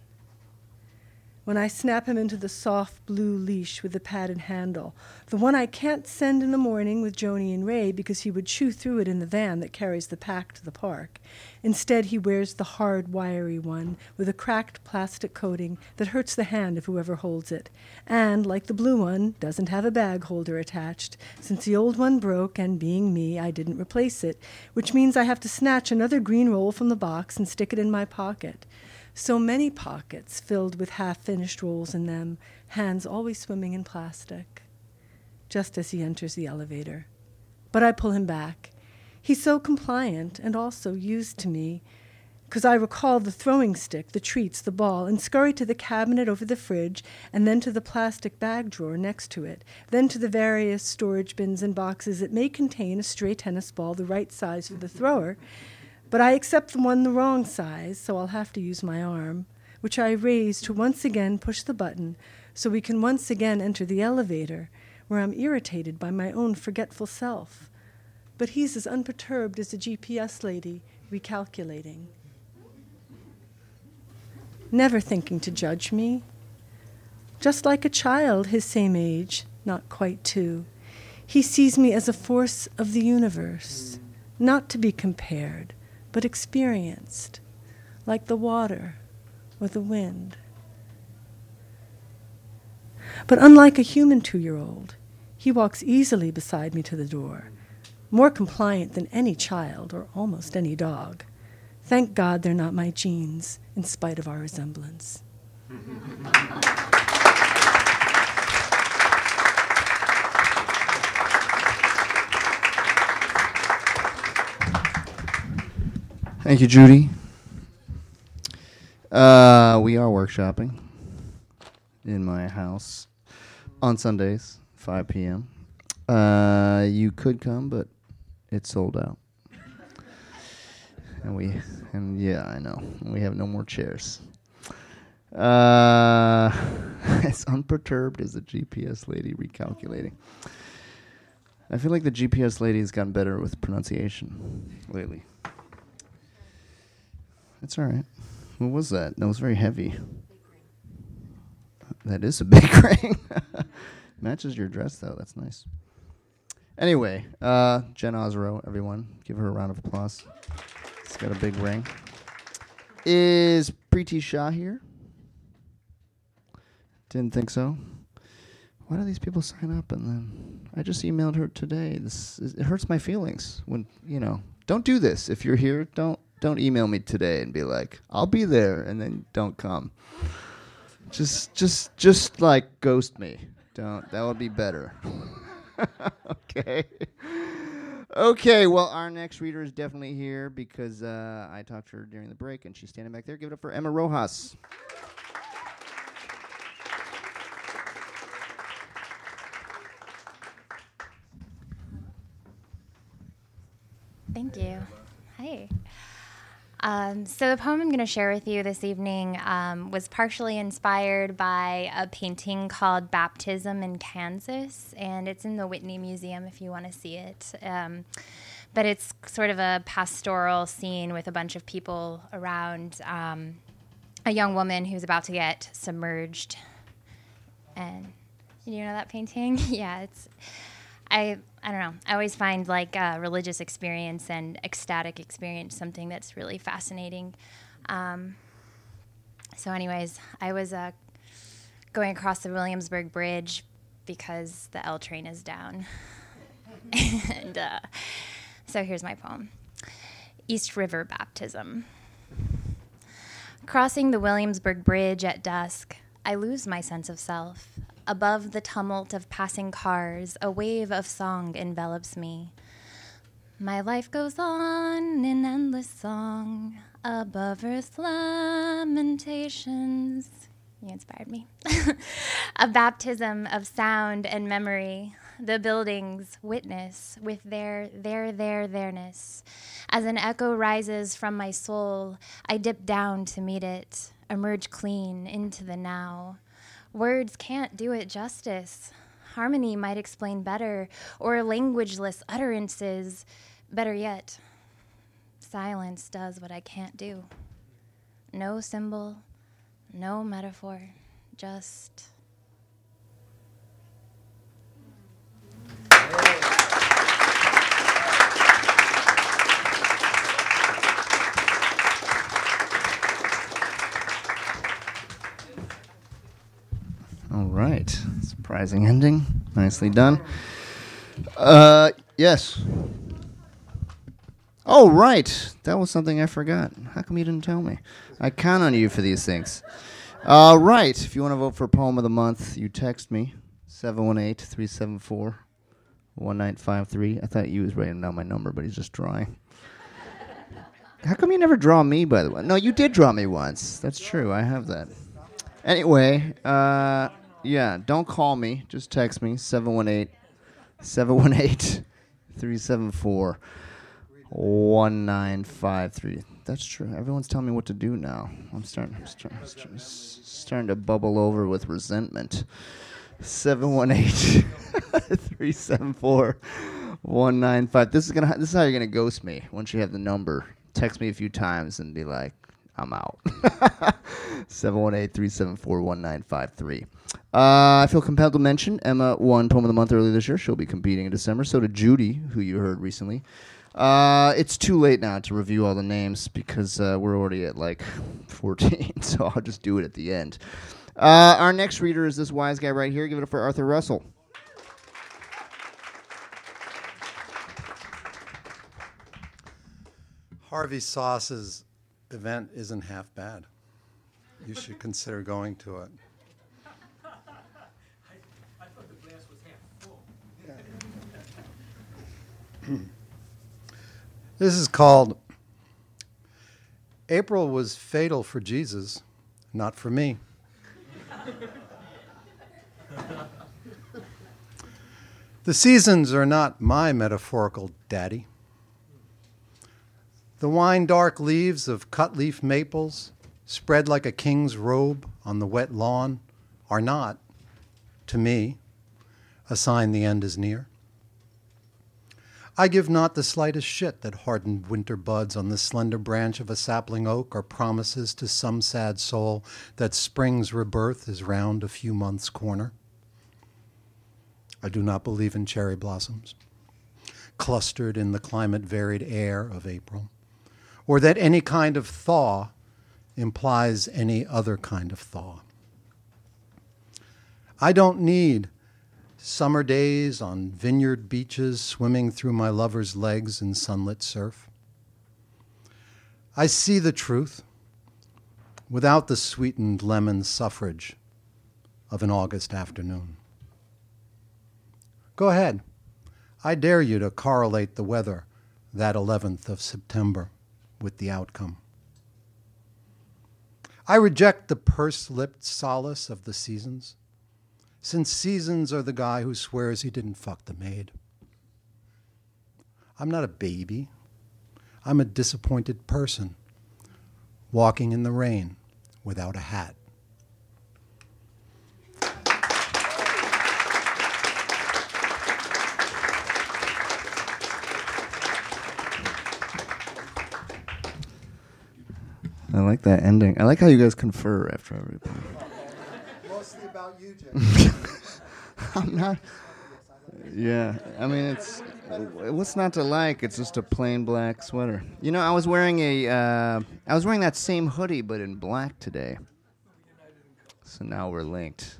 S16: when I snap him into the soft blue leash with the padded handle, the one I can't send in the morning with Joni and Ray because he would chew through it in the van that carries the pack to the park. Instead, he wears the hard, wiry one with a cracked plastic coating that hurts the hand of whoever holds it, and, like the blue one, doesn't have a bag holder attached, since the old one broke, and being me, I didn't replace it, which means I have to snatch another green roll from the box and stick it in my pocket so many pockets filled with half finished rolls in them, hands always swimming in plastic. Just as he enters the elevator. But I pull him back. He's so compliant and also used to me because I recall the throwing stick, the treats, the ball, and scurry to the cabinet over the fridge, and then to the plastic bag drawer next to it, then to the various storage bins and boxes that may contain a stray tennis ball the right size for the thrower. But I accept the one the wrong size, so I'll have to use my arm, which I raise to once again push the button so we can once again enter the elevator, where I'm irritated by my own forgetful self. But he's as unperturbed as a GPS lady recalculating never thinking to judge me. Just like a child his same age, not quite two, he sees me as a force of the universe, not to be compared, but experienced, like the water or the wind. But unlike a human two year old, he walks easily beside me to the door, more compliant than any child or almost any dog. Thank God they're not my genes, in spite of our resemblance.
S1: Thank you, Judy. Uh, we are workshopping in my house on Sundays, 5 p.m. Uh, you could come, but it's sold out. And we, and yeah, I know we have no more chairs. Uh, (laughs) as unperturbed as the GPS lady recalculating. I feel like the GPS lady has gotten better with pronunciation lately. That's all right. What was that? That was very heavy. That is a big (laughs) ring. (laughs) Matches your dress though. That's nice. Anyway, uh, Jen Osro, everyone, give her a round of applause. It's got a big ring. Is Preeti Shah here? Didn't think so. Why do these people sign up and then I just emailed her today. This is, it hurts my feelings when you know. Don't do this. If you're here, don't don't email me today and be like, "I'll be there," and then don't come. Just just just like ghost me. Don't. That would be better. (laughs) okay. Okay, well, our next reader is definitely here because uh, I talked to her during the break and she's standing back there. Give it up for Emma Rojas.
S17: Thank you. Hey. Um, so, the poem I'm going to share with you this evening um, was partially inspired by a painting called Baptism in Kansas, and it's in the Whitney Museum if you want to see it. Um, but it's sort of a pastoral scene with a bunch of people around um, a young woman who's about to get submerged. And you know that painting? (laughs) yeah, it's. I I don't know. I always find like uh, religious experience and ecstatic experience something that's really fascinating. Um, so, anyways, I was uh, going across the Williamsburg Bridge because the L train is down, (laughs) and uh, so here's my poem: East River Baptism. Crossing the Williamsburg Bridge at dusk, I lose my sense of self. Above the tumult of passing cars, a wave of song envelops me. My life goes on in endless song above earth's lamentations. You inspired me. (laughs) a baptism of sound and memory. The buildings witness with their their their theirness. As an echo rises from my soul, I dip down to meet it, emerge clean into the now. Words can't do it justice. Harmony might explain better, or languageless utterances. Better yet, silence does what I can't do. No symbol, no metaphor, just.
S1: All right. Surprising ending. Nicely done. Uh, yes. Oh, right. That was something I forgot. How come you didn't tell me? I count on you for these things. All right. If you want to vote for Poem of the Month, you text me 718 374 1953. I thought you was writing down my number, but he's just drawing. How come you never draw me, by the way? No, you did draw me once. That's true. I have that. Anyway, uh, yeah, don't call me. Just text me 718 718 374 1953. That's true. Everyone's telling me what to do now. I'm starting, I'm starting, I'm starting, starting to bubble over with resentment. 718 (laughs) 374 195. This is gonna. This is how you're gonna ghost me once you have the number. Text me a few times and be like, "I'm out." (laughs) 718-374-1953. Uh, I feel compelled to mention Emma won Poem of the Month earlier this year. She'll be competing in December. So did Judy, who you heard recently. Uh, it's too late now to review all the names because uh, we're already at like 14, (laughs) so I'll just do it at the end. Uh, our next reader is this wise guy right here. Give it up for Arthur Russell.
S2: Harvey Sauce's event isn't half bad. You should consider going to it. (clears throat) This is called April was fatal for Jesus, not for me. (laughs) The seasons are not my metaphorical daddy. The wine dark leaves of cut leaf maples, spread like a king's robe on the wet lawn, are not, to me, a sign the end is near. I give not the slightest shit that hardened winter buds on the slender branch of a sapling oak are promises to some sad soul that spring's rebirth is round a few months' corner. I do not believe in cherry blossoms, clustered in the climate varied air of April, or that any kind of thaw implies any other kind of thaw. I don't need summer days on vineyard beaches swimming through my lover's legs in sunlit surf. I see the truth without the sweetened lemon suffrage of an August afternoon. Go ahead. I dare you to correlate the weather that 11th of September with the outcome. I reject the purse lipped solace of the seasons, since seasons are the guy who swears he didn't fuck the maid. I'm not a baby. I'm a disappointed person walking in the rain without a hat.
S1: I like that ending. I like how you guys confer after everything.
S2: Mostly about you, Jay. (laughs)
S1: I'm not. Yeah, I mean it's what's not to like? It's just a plain black sweater. You know, I was wearing a uh, I was wearing that same hoodie but in black today. So now we're linked.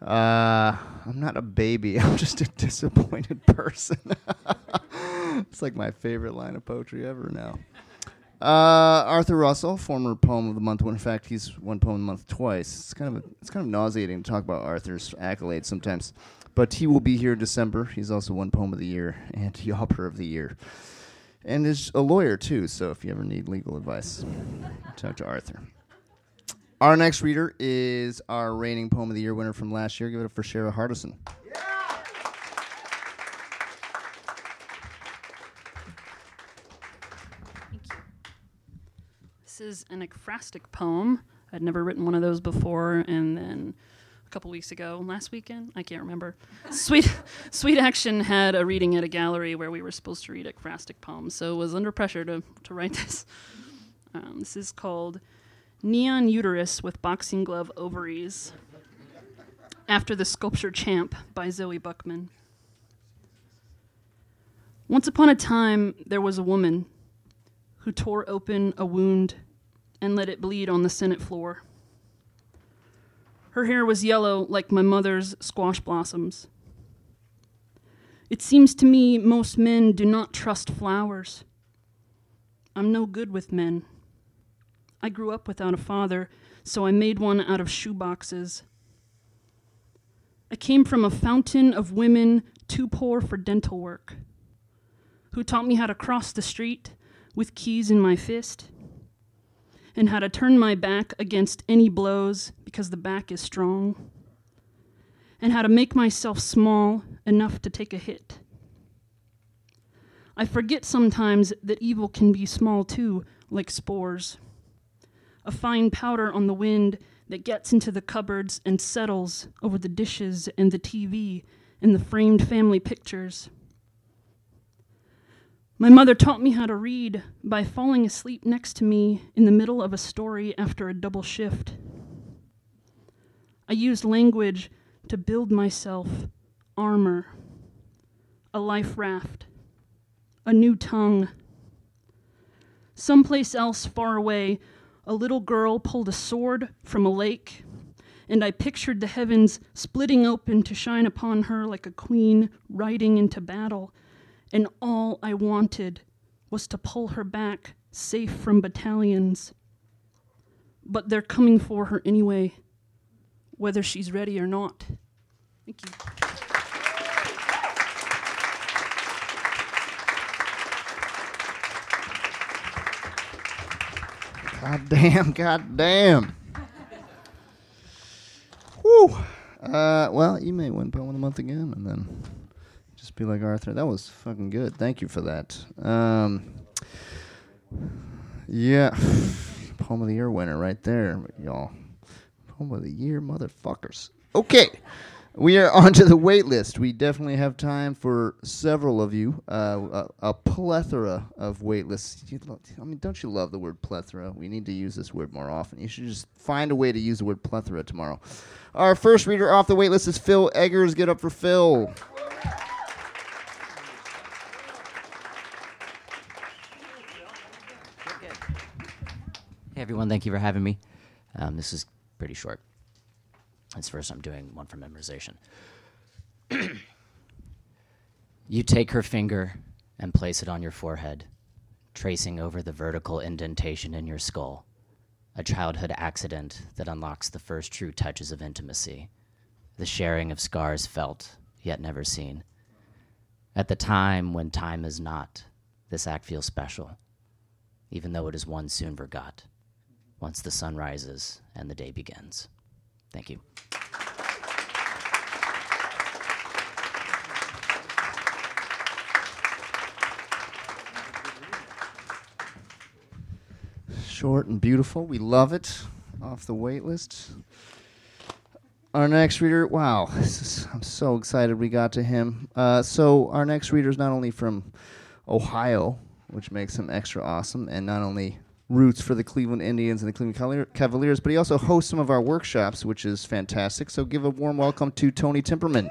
S1: Uh, I'm not a baby. (laughs) I'm just a disappointed person. (laughs) it's like my favorite line of poetry ever now. Uh, Arthur Russell, former poem of the month. Winner. In fact, he's won poem of the month twice. It's kind of a, it's kind of nauseating to talk about Arthur's accolades sometimes, but he will be here in December. He's also won poem of the year and Yawper of the year, and is a lawyer too. So if you ever need legal advice, talk to Arthur. Our next reader is our reigning poem of the year winner from last year. Give it up for Shara Hardison.
S18: Is an ekphrastic poem. I'd never written one of those before, and then a couple weeks ago, last weekend, I can't remember. (laughs) Sweet, Sweet Action had a reading at a gallery where we were supposed to read ekphrastic poems, so was under pressure to, to write (laughs) this. Um, this is called Neon Uterus with Boxing Glove Ovaries, after the sculpture Champ by Zoe Buckman. Once upon a time, there was a woman who tore open a wound and let it bleed on the Senate floor. Her hair was yellow like my mother's squash blossoms. It seems to me most men do not trust flowers. I'm no good with men. I grew up without a father, so I made one out of shoe boxes. I came from a fountain of women too poor for dental work, who taught me how to cross the street with keys in my fist, and how to turn my back against any blows because the back is strong, and how to make myself small enough to take a hit. I forget sometimes that evil can be small too, like spores. A fine powder on the wind that gets into the cupboards and settles over the dishes and the TV and the framed family pictures. My mother taught me how to read by falling asleep next to me in the middle of a story after a double shift. I used language to build myself armor, a life raft, a new tongue. Someplace else far away, a little girl pulled a sword from a lake, and I pictured the heavens splitting open to shine upon her like a queen riding into battle and all I wanted was to pull her back safe from battalions. But they're coming for her anyway, whether she's ready or not. Thank you.
S1: God damn, god damn. Whew. Uh, well, you may win Poem of the Month again, and then be like Arthur. That was fucking good. Thank you for that. Um, yeah, (sighs) Poem of the Year winner right there, y'all. Poem of the Year, motherfuckers. Okay. We are (laughs) onto the wait list. We definitely have time for several of you. Uh, a, a plethora of wait lists. I mean, don't you love the word plethora? We need to use this word more often. You should just find a way to use the word plethora tomorrow. Our first reader off the wait list is Phil Eggers. Get up for Phil.
S19: Everyone, thank you for having me. Um, this is pretty short. It's first I'm doing one for memorization. (clears throat) you take her finger and place it on your forehead, tracing over the vertical indentation in your skull, a childhood accident that unlocks the first true touches of intimacy, the sharing of scars felt yet never seen. At the time when time is not, this act feels special, even though it is one soon forgot once the sun rises and the day begins. Thank you.
S1: Short and beautiful. We love it. Off the wait list. Our next reader, wow, is, I'm so excited we got to him. Uh, so, our next reader is not only from Ohio, which makes him extra awesome, and not only roots for the Cleveland Indians and the Cleveland Cavaliers, but he also hosts some of our workshops, which is fantastic. So, give a warm welcome to Tony Timperman.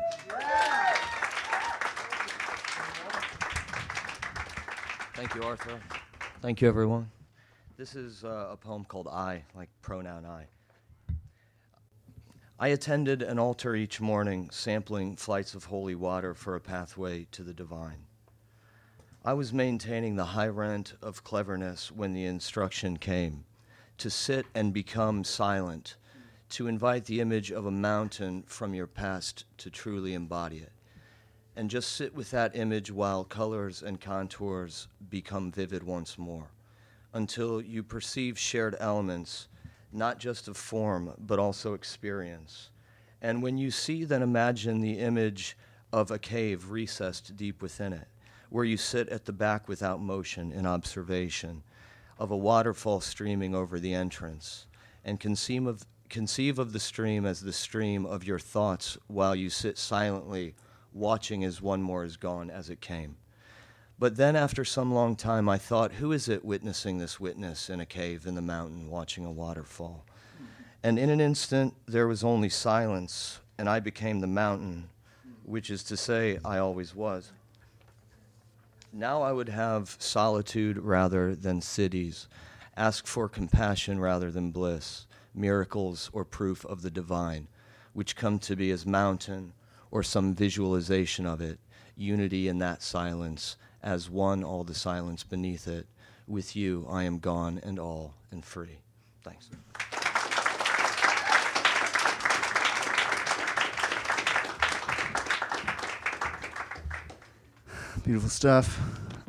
S20: Thank you, Arthur. Thank you, everyone. This is uh, a poem called I, like pronoun I. I attended an altar each morning, sampling flights of holy water for a pathway to the divine. I was maintaining the high rent of cleverness when the instruction came to sit and become silent, to invite the image of a mountain from your past to truly embody it and just sit with that image while colors and contours become vivid once more until you perceive shared elements, not just of form, but also experience. And when you see, then imagine the image of a cave recessed deep within it, where you sit at the back without motion in observation, of a waterfall streaming over the entrance, and conceive of, conceive of the stream as the stream of your thoughts while you sit silently watching as one more is gone as it came. But then, after some long time, I thought, who is it witnessing this witness in a cave in the mountain watching a waterfall? And in an instant, there was only silence, and I became the mountain, which is to say, I always was. Now I would have solitude rather than cities, ask for compassion rather than bliss, miracles or proof of the divine, which come to be as mountain or some visualization of it, unity in that silence, as one all the silence beneath it. With you I am gone and all and free. Thanks.
S1: Beautiful stuff.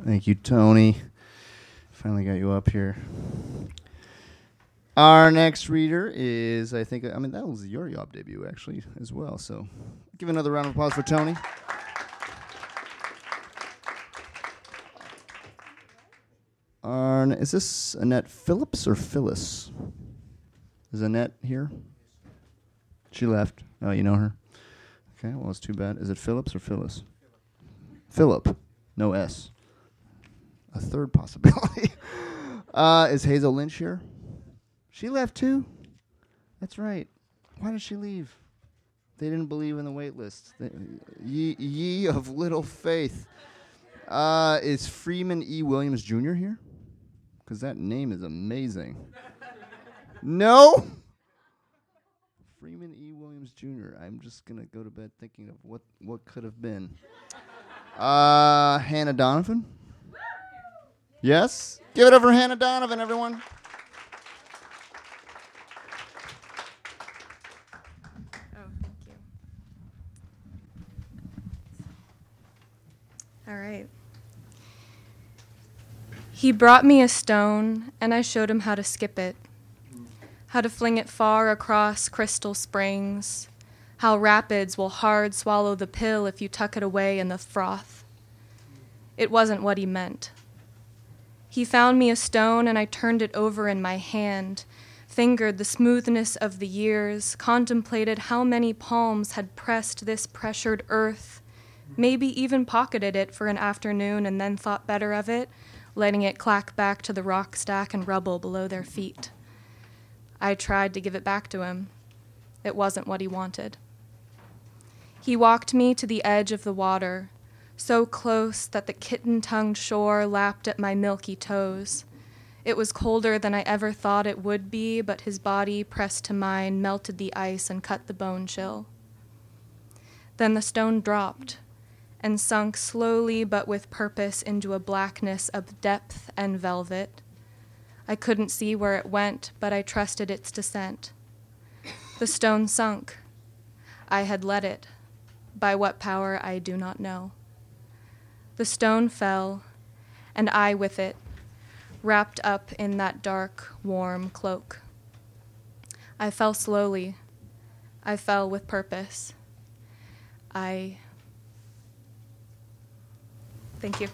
S1: Thank you, Tony. Finally got you up here. Our next reader is, I think, I mean, that was your Yawp debut, actually, as well. So give another round of applause for Tony. Is this Annette Phillips or Phyllis? Is Annette here? She left. Oh, you know her? Okay, well, it's too bad. Is it Phillips or Phyllis? Philip. No S. A third possibility. (laughs) uh, is Hazel Lynch here? She left too? That's right. Why did she leave? They didn't believe in the wait list. They, ye, ye of little faith. Uh, is Freeman E. Williams Jr. here? Because that name is amazing. no? Freeman E. Williams Jr. I'm just going to go to bed thinking of what, what could have been. Uh, Hannah Donovan? Yes? Give it for Hannah Donovan, everyone.
S21: All right. He brought me a stone, and I showed him how to skip it, how to fling it far across crystal springs, how rapids will hard swallow the pill if you tuck it away in the froth. It wasn't what he meant. He found me a stone, and I turned it over in my hand, fingered the smoothness of the years, contemplated how many palms had pressed this pressured earth maybe even pocketed it for an afternoon and then thought better of it, letting it clack back to the rock stack and rubble below their feet. I tried to give it back to him. It wasn't what he wanted. He walked me to the edge of the water, so close that the kitten tongued shore lapped at my milky toes. It was colder than I ever thought it would be, but his body, pressed to mine, melted the ice and cut the bone chill. Then the stone dropped, and sunk slowly but with purpose into a blackness of depth and velvet. I couldn't see where it went, but I trusted its descent. The stone sunk. I had let it. By what power, I do not know. The stone fell, and I with it, wrapped up in that dark, warm cloak. I fell slowly. I fell with purpose. I Thank you.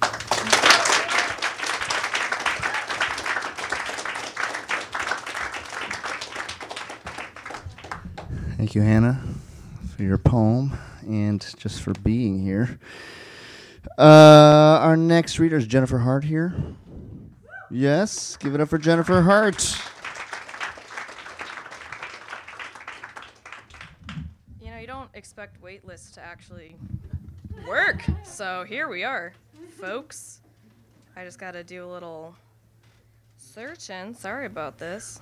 S1: Thank you, Hannah, for your poem and just for being here. Uh, our next reader is Jennifer Hart here. Yes, give it up for Jennifer Hart.
S13: You know, you don't expect waitlists to actually work, so here we are folks. I just got to do a little searching. Sorry about this.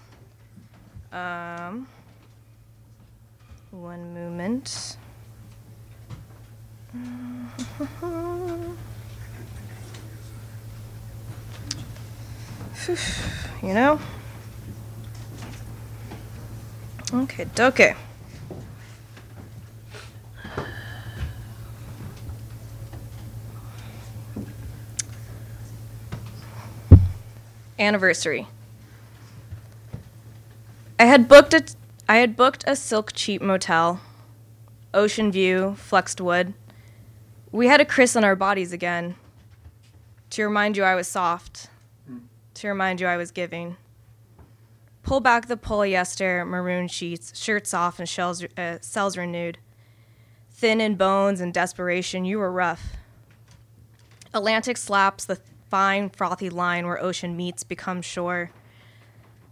S13: Um, one moment. (laughs) you know? Okay, okay. anniversary. I had booked a I had booked a silk cheap motel, ocean view, flexed wood. We had a Chris on our bodies again. To remind you I was soft. To remind you I was giving. Pull back the polyester maroon sheets, shirts off and shells, uh, cells renewed. Thin in bones and desperation, you were rough. Atlantic slaps the fine, frothy line where ocean meets become shore.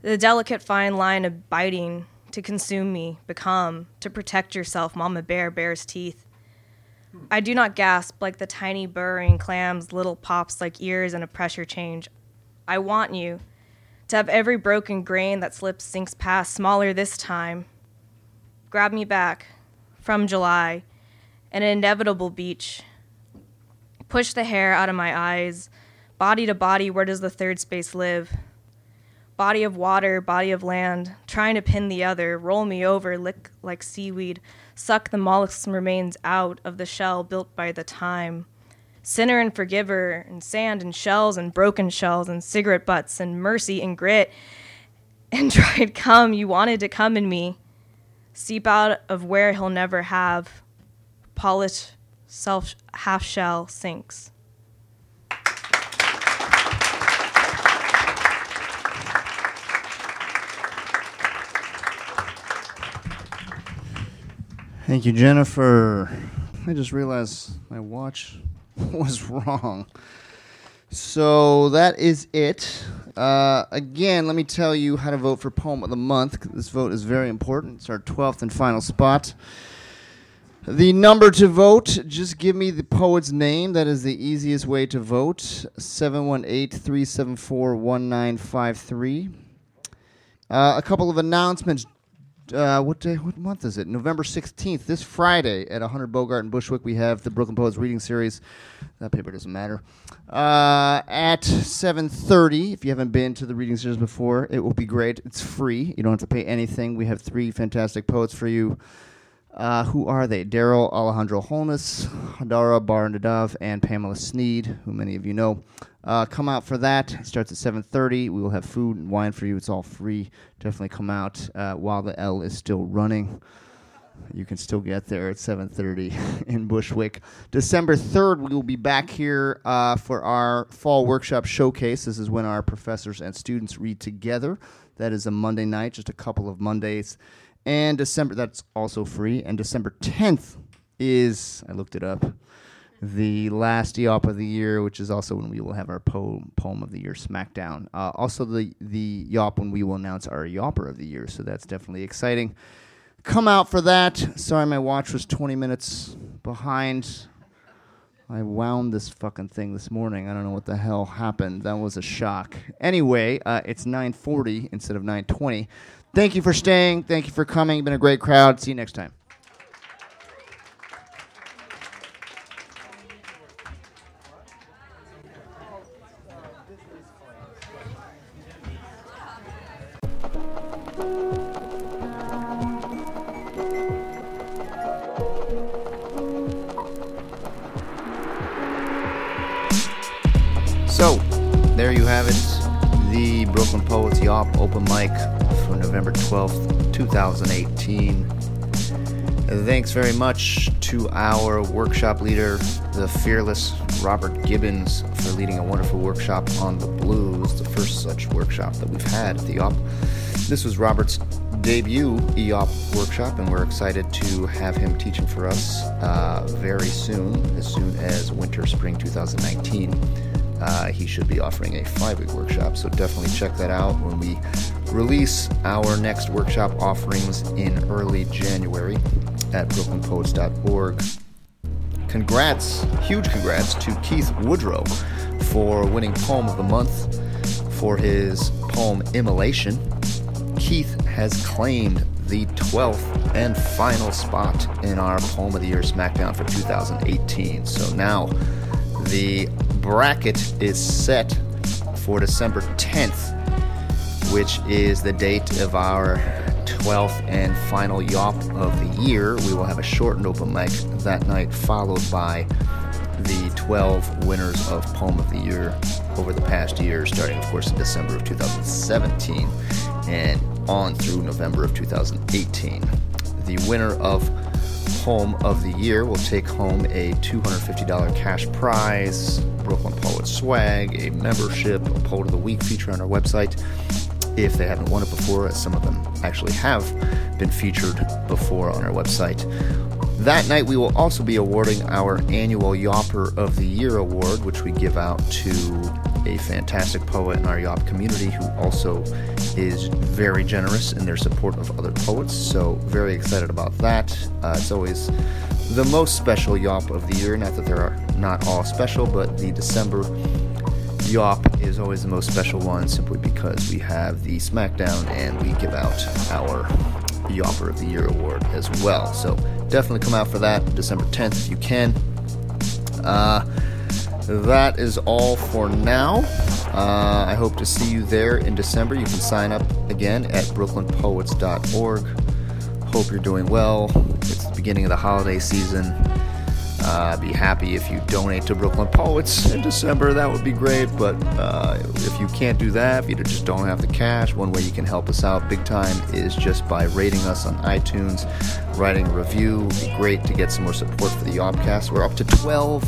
S13: The delicate fine line of biting to consume me, become, to protect yourself, Mama Bear bears teeth. I do not gasp like the tiny burrowing clams, little pops like ears in a pressure change. I want you to have every broken grain that slips sinks past, smaller this time. Grab me back from July, an inevitable beach. Push the hair out of my eyes, Body to body, where does the third space live? Body of water, body of land, trying to pin the other, roll me over, lick like seaweed, suck the mollusk's remains out of the shell built by the time. sinner and forgiver, and sand and shells and broken shells and cigarette butts and mercy and grit. And (laughs) dried come, you wanted to come in me. Seep out of where he'll never have. Polished self half shell sinks.
S1: Thank you, Jennifer. I just realized my watch (laughs) was wrong. So that is it. Uh, again, let me tell you how to vote for Poem of the Month. This vote is very important. It's our 12th and final spot. The number to vote, just give me the poet's name. That is the easiest way to vote. 718 374 1953. Uh, a couple of announcements. Uh, what day? What month is it? November sixteenth. This Friday at 100 Bogart and Bushwick, we have the Brooklyn Poets Reading Series. That paper doesn't matter. Uh, at 7:30, if you haven't been to the reading series before, it will be great. It's free. You don't have to pay anything. We have three fantastic poets for you. Uh, who are they? Darrel Alejandro Holnes, Hadara Bar Nadav, and Pamela Sneed, who many of you know. Uh, come out for that. It starts at 7.30. We will have food and wine for you. It's all free. Definitely come out uh, while the L is still running. You can still get there at 7:30 (laughs) in Bushwick. December 3rd, we will be back here uh, for our fall workshop showcase. This is when our professors and students read together. That is a Monday night, just a couple of Mondays. And December, that's also free. And December 10th is, I looked it up, the last Yawp of the year, which is also when we will have our poem, poem of the year Smackdown. Uh, also, the, the Yawp when we will announce our Yawper of the year. So that's definitely exciting. Come out for that. Sorry, my watch was 20 minutes behind. I wound this fucking thing this morning. I don't know what the hell happened. That was a shock. Anyway, uh, it's 9:40 instead of 9:20. Thank you for staying. Thank you for coming. Been a great crowd. See you next time. So, there you have it. The Brooklyn Poets Yawp open mic November 12th, 2018. Thanks very much to our workshop leader, the fearless Robert Gibbons, for leading a wonderful workshop on the blues, the first such workshop that we've had at the Yawp. This was Robert's debut Yawp workshop, and we're excited to have him teaching for us uh, very soon, as soon as winter, spring 2019. Uh, he should be offering a five week workshop, so definitely check that out when we release our next workshop offerings in early January at brooklynpoets.org. Congrats, huge congrats to Keith Woodrow for winning Poem of the Month for his poem Immolation. Keith has claimed the 12th and final spot in our Poem of the Year SmackDown for 2018. So now the bracket is set for December 10th, which is the date of our 12th and final Yawp of the year. We will have a shortened open mic that night, followed by the 12 winners of Poem of the Year over the past year, starting, of course, in December of 2017 and on through November of 2018. The winner of Poem of the Year will take home a $250 cash prize, Brooklyn Poet swag, a membership, a Poet of the Week feature on our website. If they haven't won it before, some of them actually have been featured before on our website. That night, we will also be awarding our annual Yawper of the Year award, which we give out to a fantastic poet in our Yawp community who also is very generous in their support of other poets. So, very excited about that. Uh, it's always the most special Yawp of the year. Not that there are not all special, but the December Yawp is always the most special one simply because we have the SmackDown and we give out our Yawper of the Year award as well. So definitely come out for that December 10th if you can. Uh, that is all for now. Uh, I hope to see you there in December. You can sign up again at brooklynpoets.org. Hope you're doing well. It's the beginning of the holiday season. Uh, be happy if you donate to Brooklyn Poets in December. That would be great. But uh, if you can't do that, if you just don't have the cash, one way you can help us out big time is just by rating us on iTunes, writing a review. It would be great to get some more support for the Yawpcast. We're up to 12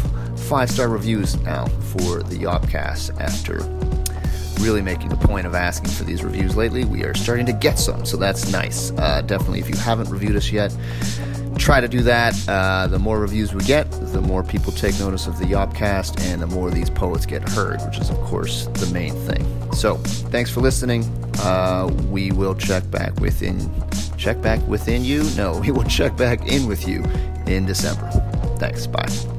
S1: five star reviews now for the Yawpcast after really making the point of asking for these reviews lately. We are starting to get some, so that's nice. Uh, definitely, if you haven't reviewed us yet, try to do that. Uh, the more reviews we get, the more people take notice of the Yawpcast, and the more these poets get heard, which is, of course, the main thing. So, thanks for listening. Uh, we will check back within. Check back within you? No, (laughs) we will check back in with you in December. Thanks. Bye.